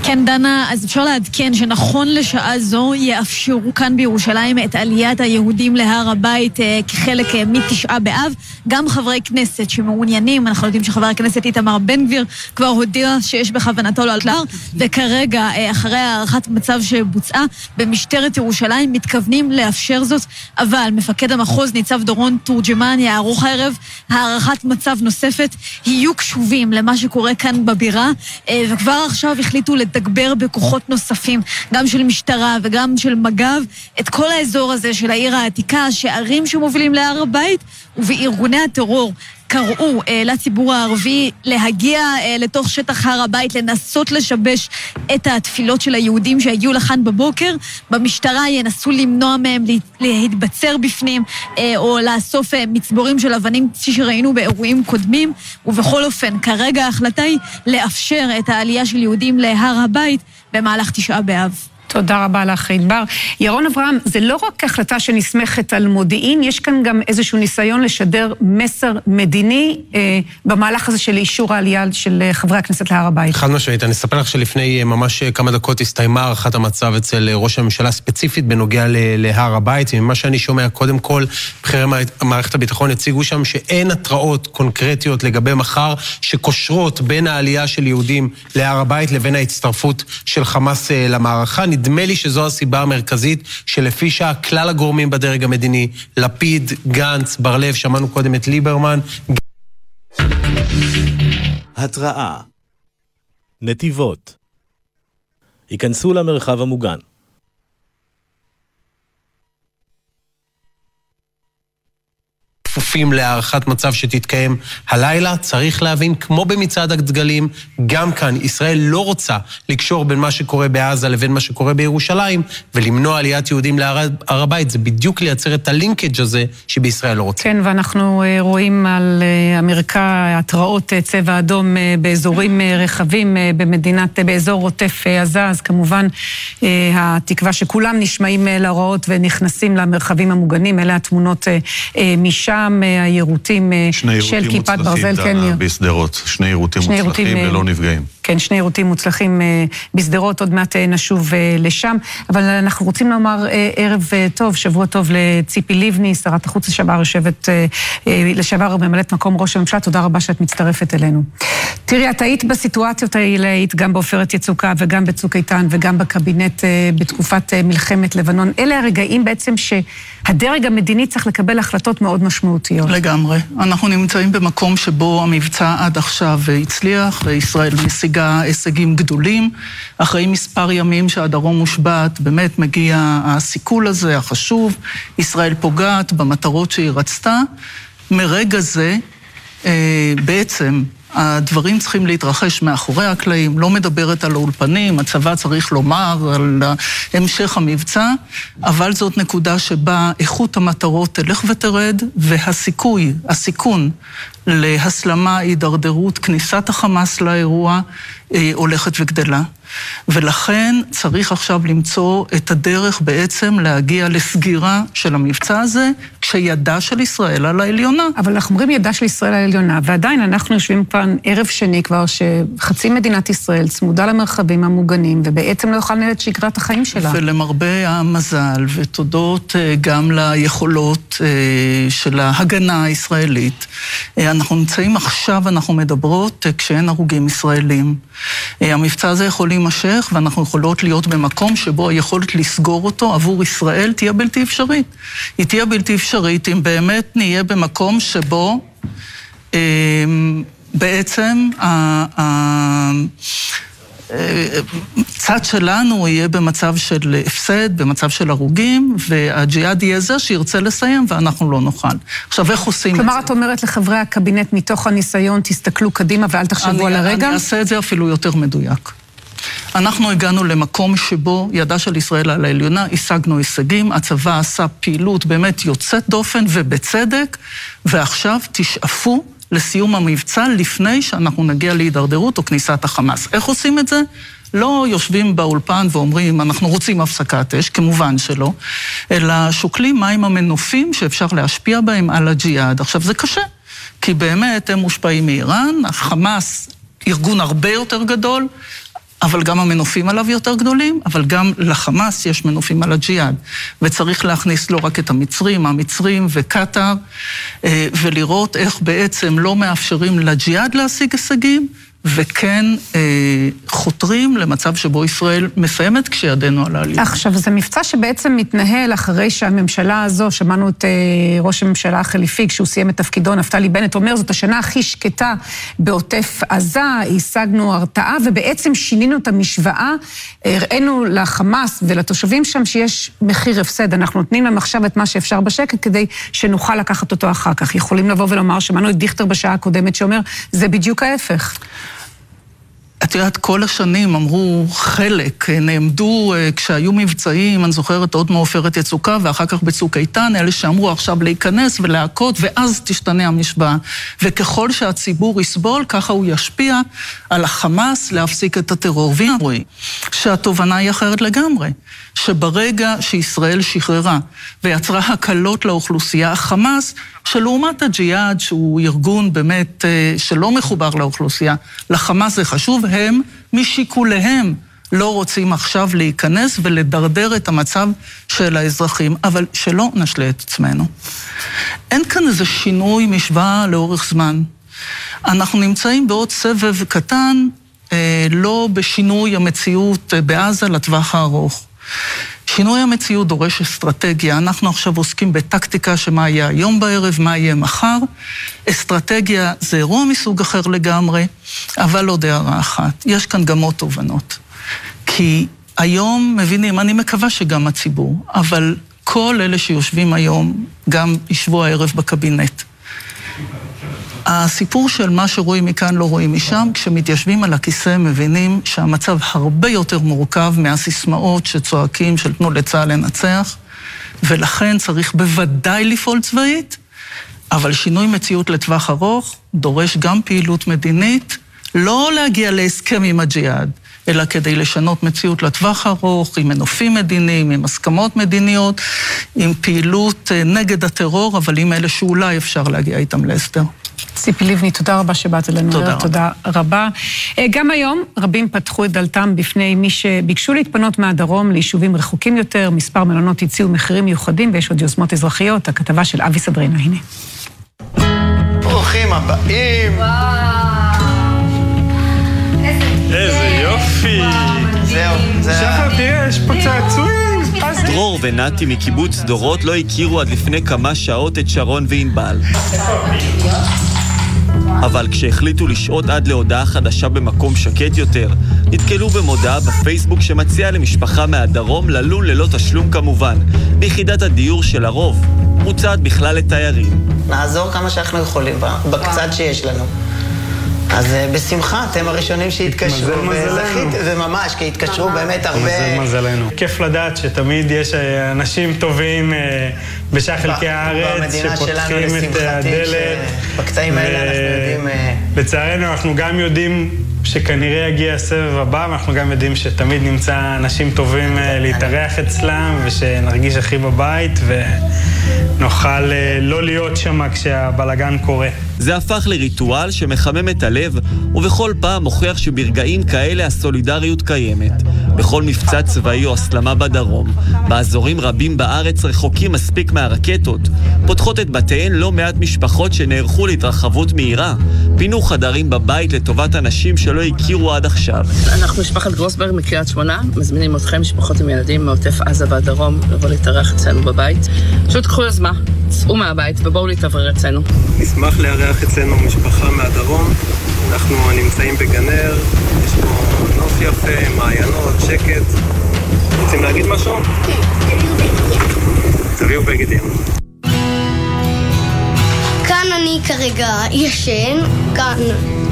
כן, דנה, אז אפשר לעדכן שנכון לשעה זו יאפשרו כאן בירושלים את עליית היהודים להר הבית אה, כחלק אה, מתשעה באב. גם חברי כנסת שמעוניינים, אנחנו יודעים שחבר הכנסת איתמר בן גביר כבר הודיע שיש בכוונתו לעלות להר, וכרגע, אה, אחרי הערכת מצב שבוצעה, במשטרת ירושלים מתכוונים לאפשר זאת, אבל מפקד המחוז ניצב דורון תורג'מן יערוך הערב הערכת מצב נוספת. יהיו קשובים למה שקורה כאן בבירה, וכבר עכשיו החליטו לדבר לתגבר בכוחות נוספים, גם של משטרה וגם של מג"ב, את כל האזור הזה של העיר העתיקה, שערים שמובילים להר הבית, ובארגוני הטרור קראו אה, לציבור הערבי להגיע אה, לתוך שטח הר הבית, לנסות לשבש את התפילות של היהודים שהגיעו לכאן בבוקר. במשטרה ינסו למנוע מהם להתבצר בפנים אה, או לאסוף מצבורים של אבנים, כפי שראינו באירועים קודמים. ובכל אופן, כרגע ההחלטה היא לאפשר את העלייה של יהודים להר הבית במהלך תשעה באב. תודה רבה לך, ענבר. ירון אברהם, זה לא רק החלטה שנסמכת על מודיעין, יש כאן גם איזשהו ניסיון לשדר מסר מדיני אה, במהלך הזה של אישור העלייה של אה, חברי הכנסת להר הבית. חד משמעית. אני אספר לך שלפני אה, ממש אה, כמה דקות הסתיימה הערכת המצב אצל ראש הממשלה, ספציפית בנוגע להר הבית. וממה שאני שומע, קודם כל, בכירי מערכת הביטחון הציגו שם שאין התראות קונקרטיות לגבי מחר שקושרות בין העלייה של יהודים להר הבית לבין ההצטרפות של חמאס למערכה. נדמה לי שזו הסיבה המרכזית שלפי שעה כלל הגורמים בדרג המדיני, לפיד, גנץ, בר-לב, שמענו קודם את ליברמן. התראה נתיבות היכנסו למרחב המוגן. כפופים להערכת מצב שתתקיים הלילה. צריך להבין, כמו במצעד הדגלים, גם כאן ישראל לא רוצה לקשור בין מה שקורה בעזה לבין מה שקורה בירושלים, ולמנוע עליית יהודים להר הבית. זה בדיוק לייצר את הלינקג' הזה שבישראל לא רוצה. כן, ואנחנו אה, רואים על המרקע אה, התראות אה, צבע אדום באזורים רחבים במדינת, באזור עוטף עזה, אז כמובן התקווה שכולם נשמעים להוראות ונכנסים למרחבים המוגנים, אלה התמונות משם. אה, היירוטים אה, של כיפת ברזל. שני יירוטים בשדרות, שני יירוטים מוצלחים ללא נפגעים. כן, שני יירוטים מוצלחים בשדרות, עוד מעט נשוב לשם. אבל אנחנו רוצים לומר ערב טוב, שבוע טוב לציפי לבני, שרת החוץ לשעבר, יושבת, לשעבר ממלאת מקום ראש הממשלה, תודה רבה שאת מצטרפת אלינו. תראי, את היית בסיטואציות האלה, היית גם בעופרת יצוקה וגם בצוק איתן וגם בקבינט בתקופת מלחמת לבנון. אלה הרגעים בעצם שהדרג המדיני צריך לקבל החלטות מאוד משמעותיות. לגמרי. אנחנו נמצאים במקום שבו המבצע עד עכשיו הצליח, וישראל משיגה הישגים גדולים. אחרי מספר ימים שהדרום מושבת, באמת מגיע הסיכול הזה, החשוב. ישראל פוגעת במטרות שהיא רצתה. מרגע זה, בעצם הדברים צריכים להתרחש מאחורי הקלעים, לא מדברת על האולפנים, הצבא צריך לומר על המשך המבצע, אבל זאת נקודה שבה איכות המטרות תלך ותרד, והסיכוי, הסיכון להסלמה, הידרדרות, כניסת החמאס לאירוע, הולכת וגדלה. ולכן צריך עכשיו למצוא את הדרך בעצם להגיע לסגירה של המבצע הזה, כשידה של ישראל על העליונה. אבל אנחנו אומרים ידה של ישראל על העליונה, ועדיין אנחנו יושבים כאן ערב שני כבר, שחצי מדינת ישראל צמודה למרחבים המוגנים, ובעצם לא יכולה לנהל את שגרת החיים שלה. ולמרבה המזל, ותודות גם ליכולות של ההגנה הישראלית, אנחנו נמצאים עכשיו, אנחנו מדברות, כשאין הרוגים ישראלים. המבצע הזה יכול להימשך, ואנחנו יכולות להיות במקום שבו היכולת לסגור אותו עבור ישראל תהיה בלתי אפשרית. היא תהיה בלתי אפשרית אם באמת נהיה במקום שבו בעצם הצד שלנו יהיה במצב של הפסד, במצב של הרוגים, והג'יהאד יהיה זה שירצה לסיים ואנחנו לא נוכל. עכשיו, איך עושים כלומר, את זה? את אומרת לחברי הקבינט, מתוך הניסיון, תסתכלו קדימה ואל תחשבו אני, על הרגע? אני אעשה את זה אפילו יותר מדויק. אנחנו הגענו למקום שבו ידה של ישראל על העליונה, השגנו הישגים, הצבא עשה פעילות באמת יוצאת דופן ובצדק, ועכשיו תשאפו לסיום המבצע לפני שאנחנו נגיע להידרדרות או כניסת החמאס. איך עושים את זה? לא יושבים באולפן ואומרים, אנחנו רוצים הפסקת אש, כמובן שלא, אלא שוקלים מהם המנופים שאפשר להשפיע בהם על הג'יהאד. עכשיו, זה קשה, כי באמת הם מושפעים מאיראן, החמאס ארגון הרבה יותר גדול, אבל גם המנופים עליו יותר גדולים, אבל גם לחמאס יש מנופים על הג'יהאד. וצריך להכניס לא רק את המצרים, המצרים וקטאר, אה, ולראות איך בעצם לא מאפשרים לג'יהאד להשיג הישגים, וכן אה, חותרים למצב שבו ישראל מסיימת כשידנו על העלייה. עכשיו, זה מבצע שבעצם מתנהל אחרי שהממשלה הזו, שמענו את אה, ראש הממשלה החליפי, כשהוא סיים את תפקידו, נפתלי בנט, אומר, זאת השנה הכי שקטה בעוטף עזה, השגנו הרתעה, ובעצם שינינו את המשוואה, הראינו לחמאס ולתושבים שם שיש מחיר הפסד. אנחנו נותנים להם עכשיו את מה שאפשר בשקט, כדי שנוכל לקחת אותו אחר כך. יכולים לבוא ולומר, שמענו את דיכטר בשעה הקודמת, שאומר, זה בדיוק ההפך. את יודעת, כל השנים אמרו חלק, נעמדו אה, כשהיו מבצעים, אני זוכרת עוד מעופרת יצוקה, ואחר כך בצוק איתן, אלה שאמרו עכשיו להיכנס ולהכות, ואז תשתנה המשוואה. וככל שהציבור יסבול, ככה הוא ישפיע על החמאס להפסיק את הטרור. והנה רואים שהתובנה היא אחרת לגמרי, שברגע שישראל שחררה ויצרה הקלות לאוכלוסייה, החמאס, שלעומת הג'יהאד, שהוא ארגון באמת אה, שלא מחובר לאוכלוסייה, לחמאס זה חשוב, הם משיקוליהם לא רוצים עכשיו להיכנס ולדרדר את המצב של האזרחים, אבל שלא נשלה את עצמנו. אין כאן איזה שינוי משוואה לאורך זמן. אנחנו נמצאים בעוד סבב קטן, אה, לא בשינוי המציאות אה, בעזה לטווח הארוך. שינוי המציאות דורש אסטרטגיה. אנחנו עכשיו עוסקים בטקטיקה שמה יהיה היום בערב, מה יהיה מחר. אסטרטגיה זה אירוע מסוג אחר לגמרי, אבל עוד הערה אחת. יש כאן גם עוד תובנות. כי היום מבינים, אני מקווה שגם הציבור, אבל כל אלה שיושבים היום, גם ישבו הערב בקבינט. הסיפור של מה שרואים מכאן לא רואים משם, כשמתיישבים על הכיסא מבינים שהמצב הרבה יותר מורכב מהסיסמאות שצועקים של תנו לצה"ל לנצח, ולכן צריך בוודאי לפעול צבאית, אבל שינוי מציאות לטווח ארוך דורש גם פעילות מדינית, לא להגיע להסכם עם הג'יהאד, אלא כדי לשנות מציאות לטווח ארוך, עם מנופים מדיניים, עם הסכמות מדיניות, עם פעילות אה, נגד הטרור, אבל עם אלה שאולי אפשר להגיע איתם להסדר. ציפי לבני, תודה רבה שבאת אלינו. תודה רבה. תודה רבה. אה, גם היום רבים פתחו את דלתם בפני מי שביקשו להתפנות מהדרום ליישובים רחוקים יותר, מספר מלונות הציעו מחירים מיוחדים ויש עוד יוזמות אזרחיות. הכתבה של אבי סדרינה, הנה. ברוכים הבאים. איזה יופי. זהו, זה... שחר, תראה, יש פה צעצועים. דרור ונתי מקיבוץ דורות לא הכירו עד לפני כמה שעות את שרון וענבל. אבל כשהחליטו לשהות עד להודעה חדשה במקום שקט יותר, נתקלו במודעה בפייסבוק שמציעה למשפחה מהדרום ללון ללא תשלום כמובן, ביחידת הדיור של הרוב, מוצעת בכלל לתיירים. נעזור כמה שאנחנו יכולים, בקצת שיש לנו. אז אה, בשמחה, אתם הראשונים שהתקשרו, מזל מזלנו. וזכיתי, וממש, כי התקשרו באמת הרבה... מזל מזלנו. כיף לדעת שתמיד יש אה, אנשים טובים אה, בשאר חלקי הארץ, שלנו, שפותחים את הדלת. שבקטעים האלה אנחנו יודעים... אה, לצערנו, אנחנו גם יודעים שכנראה יגיע הסבב הבא, ואנחנו גם יודעים שתמיד נמצא אנשים טובים אה, להתארח אצלם, ושנרגיש הכי בבית, ונוכל אה, לא להיות שם כשהבלגן קורה. זה הפך לריטואל שמחמם את הלב, ובכל פעם מוכיח שברגעים כאלה הסולידריות קיימת. בכל מבצע צבאי או הסלמה בדרום, באזורים רבים בארץ רחוקים מספיק מהרקטות, פותחות את בתיהן לא מעט משפחות שנערכו להתרחבות מהירה, פינו חדרים בבית לטובת אנשים שלא הכירו עד עכשיו. אנחנו משפחת גרוסברג מקריית שמונה, מזמינים אתכם, משפחות עם ילדים מעוטף עזה והדרום, לבוא להתארח אצלנו בבית. פשוט קחו יוזמה, צאו מהבית ובואו להתאוורר אצלנו. נשמח לארח אצלנו משפחה מהדרום. אנחנו נמצאים בגנר, יש פה נוף יפה, מעיינות, שקט. רוצים להגיד משהו? תביאו בגדים. כאן אני כרגע ישן, כאן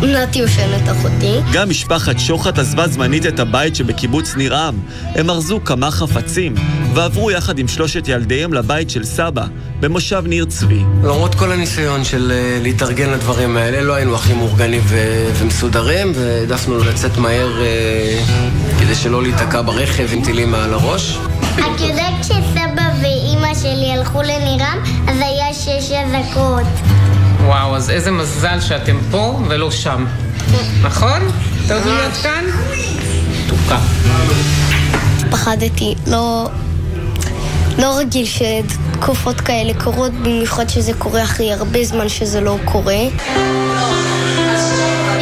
נתי יושנת אחותי. גם משפחת שוחט עזבה זמנית את הבית שבקיבוץ ניר עם. הם ארזו כמה חפצים, ועברו יחד עם שלושת ילדיהם לבית של סבא, במושב ניר צבי. למרות כל הניסיון של uh, להתארגן לדברים האלה, לא היינו הכי מאורגנים ו- ומסודרים, והעדפנו לצאת מהר uh, כדי שלא להיתקע ברכב עם טילים מעל הראש. את יודעת כשסבא ואימא שלי הלכו לנירם, אז היה שש אזעקות. וואו, אז איזה מזל שאתם פה ולא שם. נכון? טוב להיות כאן? תוקה. פחדתי, לא... לא רגיל שתקופות כאלה קורות, במיוחד שזה קורה אחרי הרבה זמן שזה לא קורה.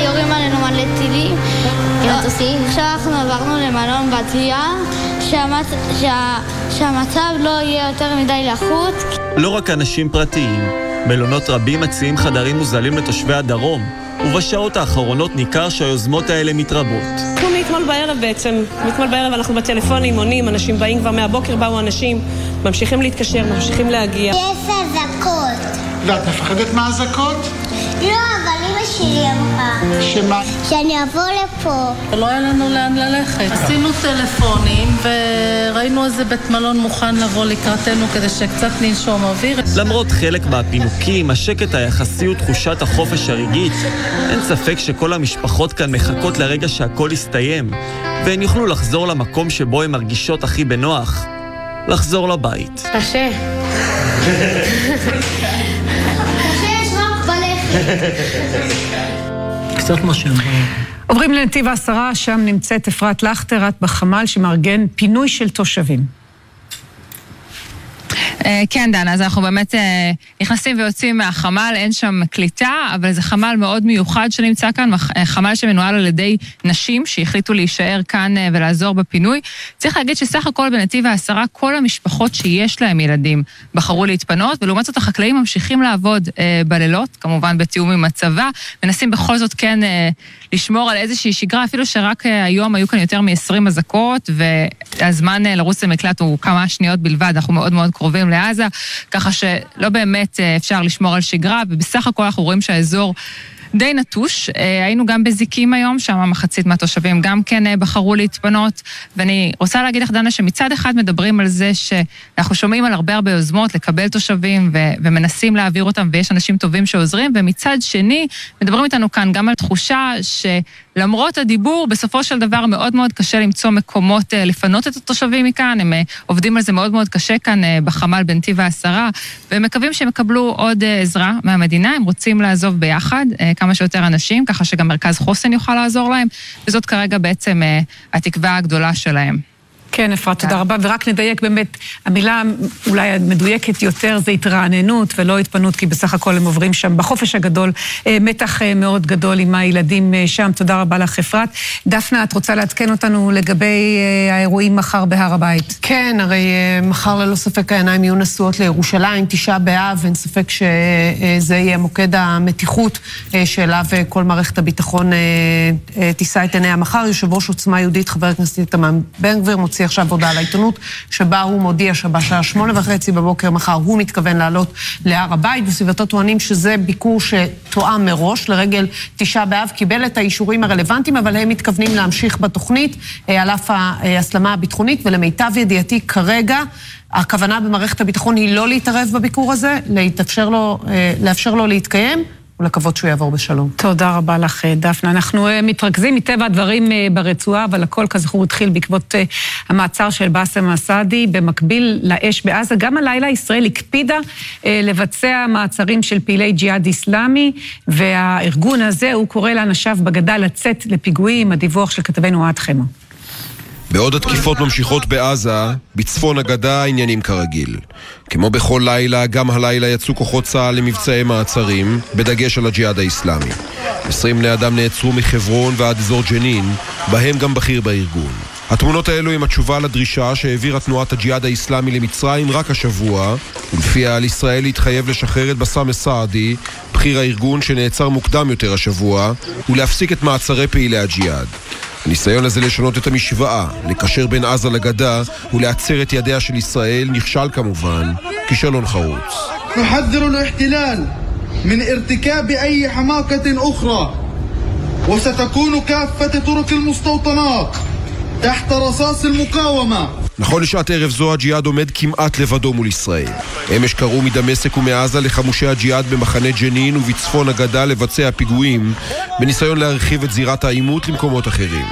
יורים עלינו מלא טילים. עכשיו אנחנו עברנו למלון בתיה, שהמצ- שה- שהמצב לא יהיה יותר מדי לחוץ. לא רק אנשים פרטיים, מלונות רבים מציעים חדרים מוזלים לתושבי הדרום, ובשעות האחרונות ניכר שהיוזמות האלה מתרבות. אנחנו מאתמול בערב בעצם, מאתמול בערב אנחנו בטלפונים עונים, אנשים באים כבר מהבוקר, באו אנשים, ממשיכים להתקשר, ממשיכים להגיע. יש אזעקות. ואת מפחדת מהאזעקות? לא, שלי אמרה. שמה? שאני אבוא לפה. לא היה לנו לאן ללכת. עשינו טלפונים וראינו איזה בית מלון מוכן לבוא לקראתנו כדי שקצת ננשום אוויר. למרות חלק מהפינוקים, השקט היחסי ותחושת החופש הרגעית, אין ספק שכל המשפחות כאן מחכות לרגע שהכל יסתיים, והן יוכלו לחזור למקום שבו הן מרגישות הכי בנוח, לחזור לבית. קשה. קצת מה שאמרה. עוברים לנתיב העשרה, שם נמצאת אפרת לכטר, את בחמ"ל שמארגן פינוי של תושבים. אה, כן, דנה, אז אנחנו באמת אה, נכנסים ויוצאים מהחמ"ל, אין שם קליטה, אבל זה חמ"ל מאוד מיוחד שנמצא כאן, אה, חמ"ל שמנוהל על ידי נשים שהחליטו להישאר כאן ולעזור בפינוי. צריך להגיד שסך הכל בנתיב העשרה, כל המשפחות שיש להם ילדים בחרו להתפנות, ולעומת זאת החקלאים ממשיכים לעבוד בלילות, כמובן בתיאום עם הצבא, מנסים בכל זאת כן לשמור על איזושהי שגרה, אפילו שרק היום היו כאן יותר מ-20 אזעקות, והזמן לרוץ למקלט הוא כמה שניות בלבד, אנחנו מאוד מאוד קרובים לעזה, ככה שלא באמת אה, אפשר לשמור על שגרה, ובסך הכל אנחנו רואים שהאזור... די נטוש. אה, היינו גם בזיקים היום, שם מחצית מהתושבים גם כן אה, בחרו להתפנות. ואני רוצה להגיד לך, דנה, שמצד אחד מדברים על זה שאנחנו שומעים על הרבה הרבה יוזמות לקבל תושבים ו- ומנסים להעביר אותם, ויש אנשים טובים שעוזרים, ומצד שני, מדברים איתנו כאן גם על תחושה שלמרות הדיבור, בסופו של דבר מאוד מאוד קשה למצוא מקומות אה, לפנות את התושבים מכאן. הם עובדים על זה מאוד מאוד קשה כאן בחמ"ל בנתיב העשרה, והם מקווים שהם יקבלו עוד עזרה מהמדינה. הם רוצים לעזוב ביחד כמה שיותר אנשים, ככה שגם מרכז חוסן יוכל לעזור להם, וזאת כרגע בעצם אה, התקווה הגדולה שלהם. כן, אפרת, תודה רבה. ורק נדייק באמת, המילה אולי המדויקת יותר זה התרעננות ולא התפנות, כי בסך הכל הם עוברים שם בחופש הגדול אה, מתח אה, מאוד גדול עם הילדים אה, שם. תודה רבה לך, אפרת. דפנה, את רוצה לעדכן אותנו לגבי האירועים מחר בהר הבית? כן, הרי מחר ללא ספק העיניים יהיו נשואות לירושלים, תשעה באב, אין ספק שזה יהיה מוקד המתיחות שאליו כל מערכת הביטחון תישא את עיניה מחר. יושב ראש עוצמה יהודית, חבר הכנסת איתמר בן גביר, מוציא עכשיו הודעה לעיתונות, שבה הוא מודיע שבשעה שמונה וחצי בבוקר מחר הוא מתכוון לעלות להר הבית. בסביבתו טוענים שזה ביקור שתואם מראש לרגל תשעה באב, קיבל את האישורים הרלוונטיים, אבל הם מתכוונים להמשיך בתוכנית אה, על אף ההסלמה הביטחונית, ולמיטב ידיעתי כרגע... הכוונה במערכת הביטחון היא לא להתערב בביקור הזה, להתאפשר לו, אה, לאפשר לו להתקיים ולקוות שהוא יעבור בשלום. תודה רבה לך, אה, דפנה. אנחנו אה, מתרכזים מטבע הדברים אה, ברצועה, אבל הכל כזכור התחיל בעקבות המעצר של באסם אסעדי. במקביל לאש בעזה, גם הלילה ישראל הקפידה לבצע מעצרים של פעילי ג'יהאד איסלאמי, והארגון הזה, הוא קורא לאנשיו בגדה לצאת לפיגועים. הדיווח של כתבנו אוהד חמו. בעוד התקיפות ממשיכות בעזה, בצפון הגדה עניינים כרגיל. כמו בכל לילה, גם הלילה יצאו כוחות צה"ל למבצעי מעצרים, בדגש על הג'יהאד האיסלאמי. 20 בני אדם נעצרו מחברון ועד אזור ג'נין, בהם גם בכיר בארגון. התמונות האלו הם התשובה לדרישה שהעבירה תנועת הג'יהאד האיסלאמי למצרים רק השבוע, ולפיה על ישראל להתחייב לשחרר את בסאם א-סעדי, בכיר הארגון שנעצר מוקדם יותר השבוע, ולהפסיק את מעצרי פעילי הג'יהאד. הניסיון הזה לשנות את המשוואה, לקשר בין עזה לגדה ולעצר את ידיה של ישראל, נכשל כמובן, כישלון חרוץ. نحذر الاحتلال من ارتكاب أي حماقة أخرى وستكون كافة طرق المستوطنات تحت رصاص المقاومة נכון לשעת ערב זו הג'יהאד עומד כמעט לבדו מול ישראל. אמש קראו מדמשק ומעזה לחמושי הג'יהאד במחנה ג'נין ובצפון הגדה לבצע פיגועים בניסיון להרחיב את זירת העימות למקומות אחרים.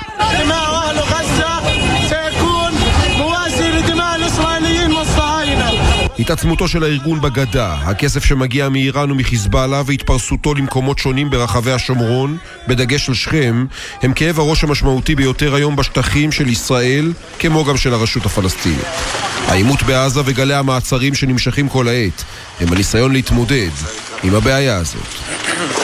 התעצמותו של הארגון בגדה, הכסף שמגיע מאיראן ומחיזבאללה והתפרסותו למקומות שונים ברחבי השומרון, בדגש על שכם, הם כאב הראש המשמעותי ביותר היום בשטחים של ישראל, כמו גם של הרשות הפלסטינית. העימות בעזה וגלי המעצרים שנמשכים כל העת הם הניסיון להתמודד עם הבעיה הזאת.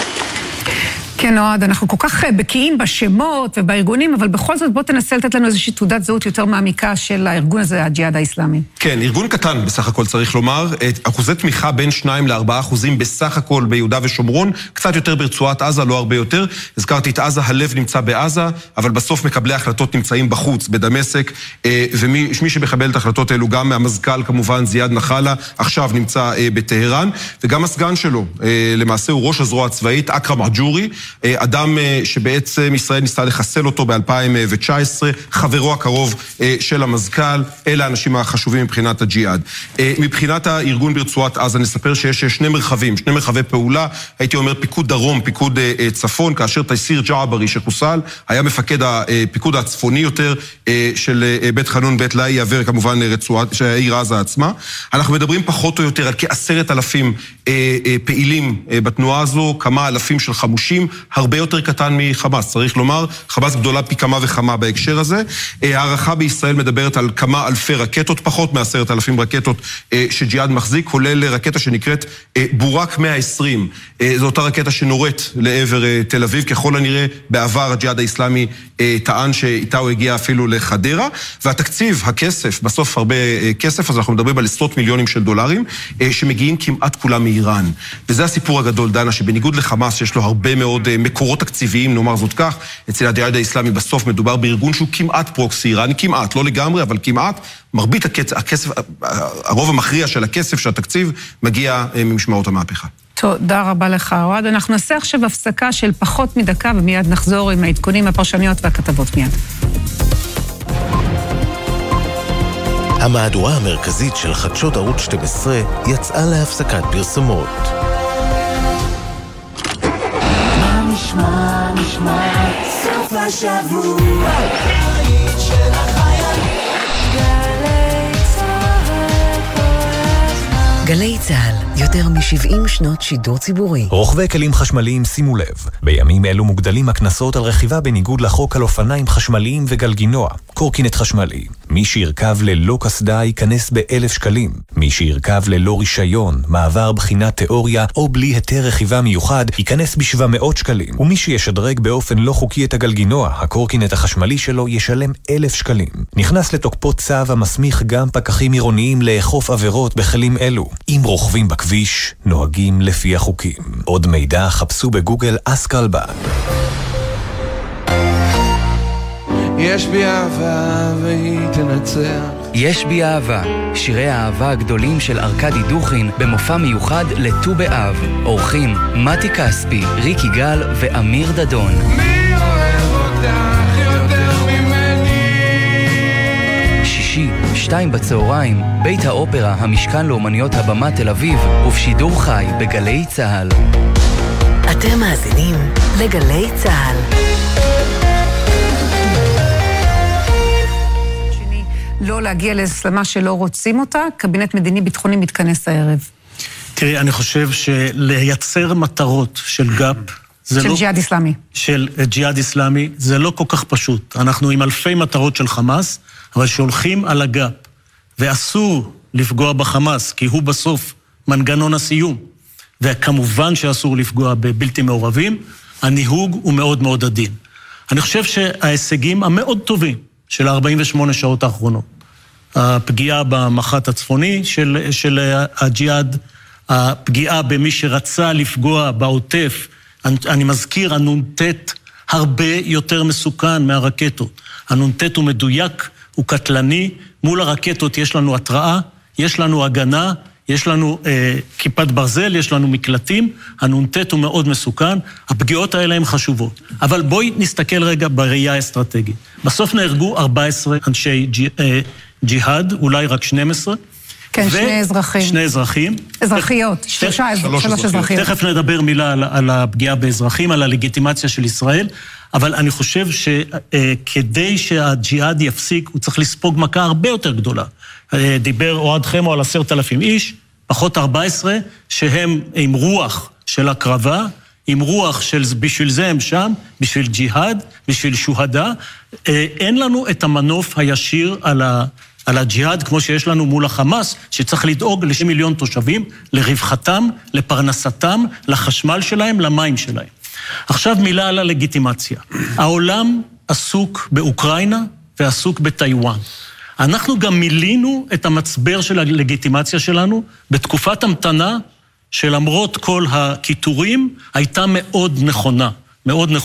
כן, אוהד, אנחנו כל כך אה, בקיאים בשמות ובארגונים, אבל בכל זאת בוא תנסה לתת לנו איזושהי תעודת זהות יותר מעמיקה של הארגון הזה, הג'יהאד האיסלאמי. כן, ארגון קטן בסך הכל צריך לומר, אחוזי תמיכה בין 2 ל-4 אחוזים בסך הכל ביהודה ושומרון, קצת יותר ברצועת עזה, לא הרבה יותר. הזכרתי את עזה, הלב נמצא בעזה, אבל בסוף מקבלי ההחלטות נמצאים בחוץ, בדמשק, אה, ומי שמקבל את ההחלטות האלו, גם המזכ"ל כמובן, זיאד נחלה, עכשיו נמצא אה, בטהרן, וגם הסגן שלו, למעשה הוא ראש הזרוע הצבאית, אכרם עג'ורי. אדם שבעצם ישראל ניסתה לחסל אותו ב-2019, חברו הקרוב של המזכ"ל, אלה האנשים החשובים מבחינת הג'יהאד. מבחינת הארגון ברצועת עזה, נספר שיש שני מרחבים, שני מרחבי פעולה, הייתי אומר פיקוד דרום, פיקוד צפון, כאשר תייסיר ג'עברי שחוסל, היה מפקד הפיקוד הצפוני יותר של בית חנון, בית לאי, יעבר כמובן רצועת, העיר עזה עצמה. אנחנו מדברים פחות או יותר על כעשרת אלפים פעילים בתנועה הזו, כמה אלפים של חמושים, הרבה יותר קטן מחמאס, צריך לומר, חמאס גדולה פי כמה וכמה בהקשר הזה. הערכה בישראל מדברת על כמה אלפי רקטות, פחות מעשרת אלפים רקטות שג'יהאד מחזיק, כולל רקטה שנקראת בורק 120. זו אותה רקטה שנורית לעבר תל אביב, ככל הנראה בעבר הג'יהאד האיסלאמי טען שאיתה הוא הגיע אפילו לחדרה, והתקציב, הכסף, בסוף הרבה כסף, אז אנחנו מדברים על עשרות מיליונים של דולרים, שמגיעים כמעט כולם מאיראן. וזה הסיפור הגדול, דנה, שבניגוד לחמאס, שיש לו הרבה מאוד מקורות תקציביים, נאמר זאת כך, אצל הג'יהאד האיסלאמי בסוף מדובר בארגון שהוא כמעט פרוקסי איראני, כמעט, לא לגמרי, אבל כמעט. מרבית הכסף, הכסף, הרוב המכריע של הכסף, של התקציב, מגיע ממשמעות המהפכה. תודה רבה לך, אוהד. אנחנו נעשה עכשיו הפסקה של פחות מדקה, ומיד נחזור עם העדכונים, הפרשניות והכתבות מיד. המהדורה המרכזית של חדשות ערוץ 12 יצאה להפסקת פרסומות. נשמע, נשמע, סוף השבוע, הבית של החיילים. גלי צהל כל הזמן. גלי צה"ל, יותר מ-70 שנות שידור ציבורי. רוכבי כלים חשמליים שימו לב, בימים אלו מוגדלים הקנסות על רכיבה בניגוד לחוק על אופניים חשמליים וגלגינוע, קורקינט חשמלי. מי שירכב ללא קסדה ייכנס באלף שקלים. מי שירכב ללא רישיון, מעבר בחינת תיאוריה או בלי היתר רכיבה מיוחד, ייכנס בשבע מאות שקלים. ומי שישדרג באופן לא חוקי את הגלגינוע, הקורקינט החשמלי שלו ישלם אלף שקלים. נכנס לתוקפו צו המסמיך גם פקחים עירוניים לאכוף עבירות בכלים אלו. אם רוכבים בכביש, נוהגים לפי החוקים. עוד מידע חפשו בגוגל אסקרלבד. יש בי אהבה והיא תנצח. יש בי אהבה, שירי האהבה הגדולים של ארכדי דוכין במופע מיוחד לט"ו באב. אורחים מתי כספי, ריק יגאל ואמיר דדון. מי שישי, שתיים בצהריים, בית האופרה, המשכן לאומניות הבמה תל אביב, ובשידור חי בגלי צה"ל. אתם מאזינים לגלי צה"ל. לא להגיע להסלמה שלא רוצים אותה, קבינט מדיני-ביטחוני מתכנס הערב. תראי, אני חושב שלייצר מטרות של גאפ, של לא... ג'יהאד איסלאמי. של ג'יהאד איסלאמי, זה לא כל כך פשוט. אנחנו עם אלפי מטרות של חמאס, אבל שהולכים על הגאפ, ואסור לפגוע בחמאס, כי הוא בסוף מנגנון הסיום. וכמובן שאסור לפגוע בבלתי מעורבים, הניהוג הוא מאוד מאוד עדין. אני חושב שההישגים המאוד טובים של ה-48 שעות האחרונות, הפגיעה במח"ט הצפוני של, של הג'יהאד, הפגיעה במי שרצה לפגוע בעוטף, אני, אני מזכיר, הנ"ט הרבה יותר מסוכן מהרקטות. הנ"ט הוא מדויק, הוא קטלני, מול הרקטות יש לנו התראה, יש לנו הגנה, יש לנו אה, כיפת ברזל, יש לנו מקלטים, הנ"ט הוא מאוד מסוכן, הפגיעות האלה הן חשובות. אבל בואי נסתכל רגע בראייה האסטרטגית. בסוף נהרגו 14 אנשי ג'י, אה, ג'יהאד, אולי רק 12. כן, שני אזרחים. שני אזרחים. אזרחיות, שלושה שלוש שלוש אזרחיות. תכף נדבר מילה על, על הפגיעה באזרחים, על הלגיטימציה של ישראל, אבל אני חושב שכדי שהג'יהאד יפסיק, הוא צריך לספוג מכה הרבה יותר גדולה. אה, דיבר אוהד חמו על עשרת אלפים איש, פחות 14, שהם עם רוח של הקרבה, עם רוח של בשביל זה הם שם, בשביל ג'יהאד, בשביל שוהדה. אה, אין לנו את המנוף הישיר על ה... על הג'יהאד, כמו שיש לנו מול החמאס, שצריך לדאוג ל מיליון תושבים, לרווחתם, לפרנסתם, לחשמל שלהם, למים שלהם. עכשיו מילה על הלגיטימציה. העולם עסוק באוקראינה ועסוק בטיוואן. אנחנו גם מילינו את המצבר של הלגיטימציה שלנו בתקופת המתנה שלמרות כל הקיטורים, הייתה מאוד נכונה. מאוד נכונה.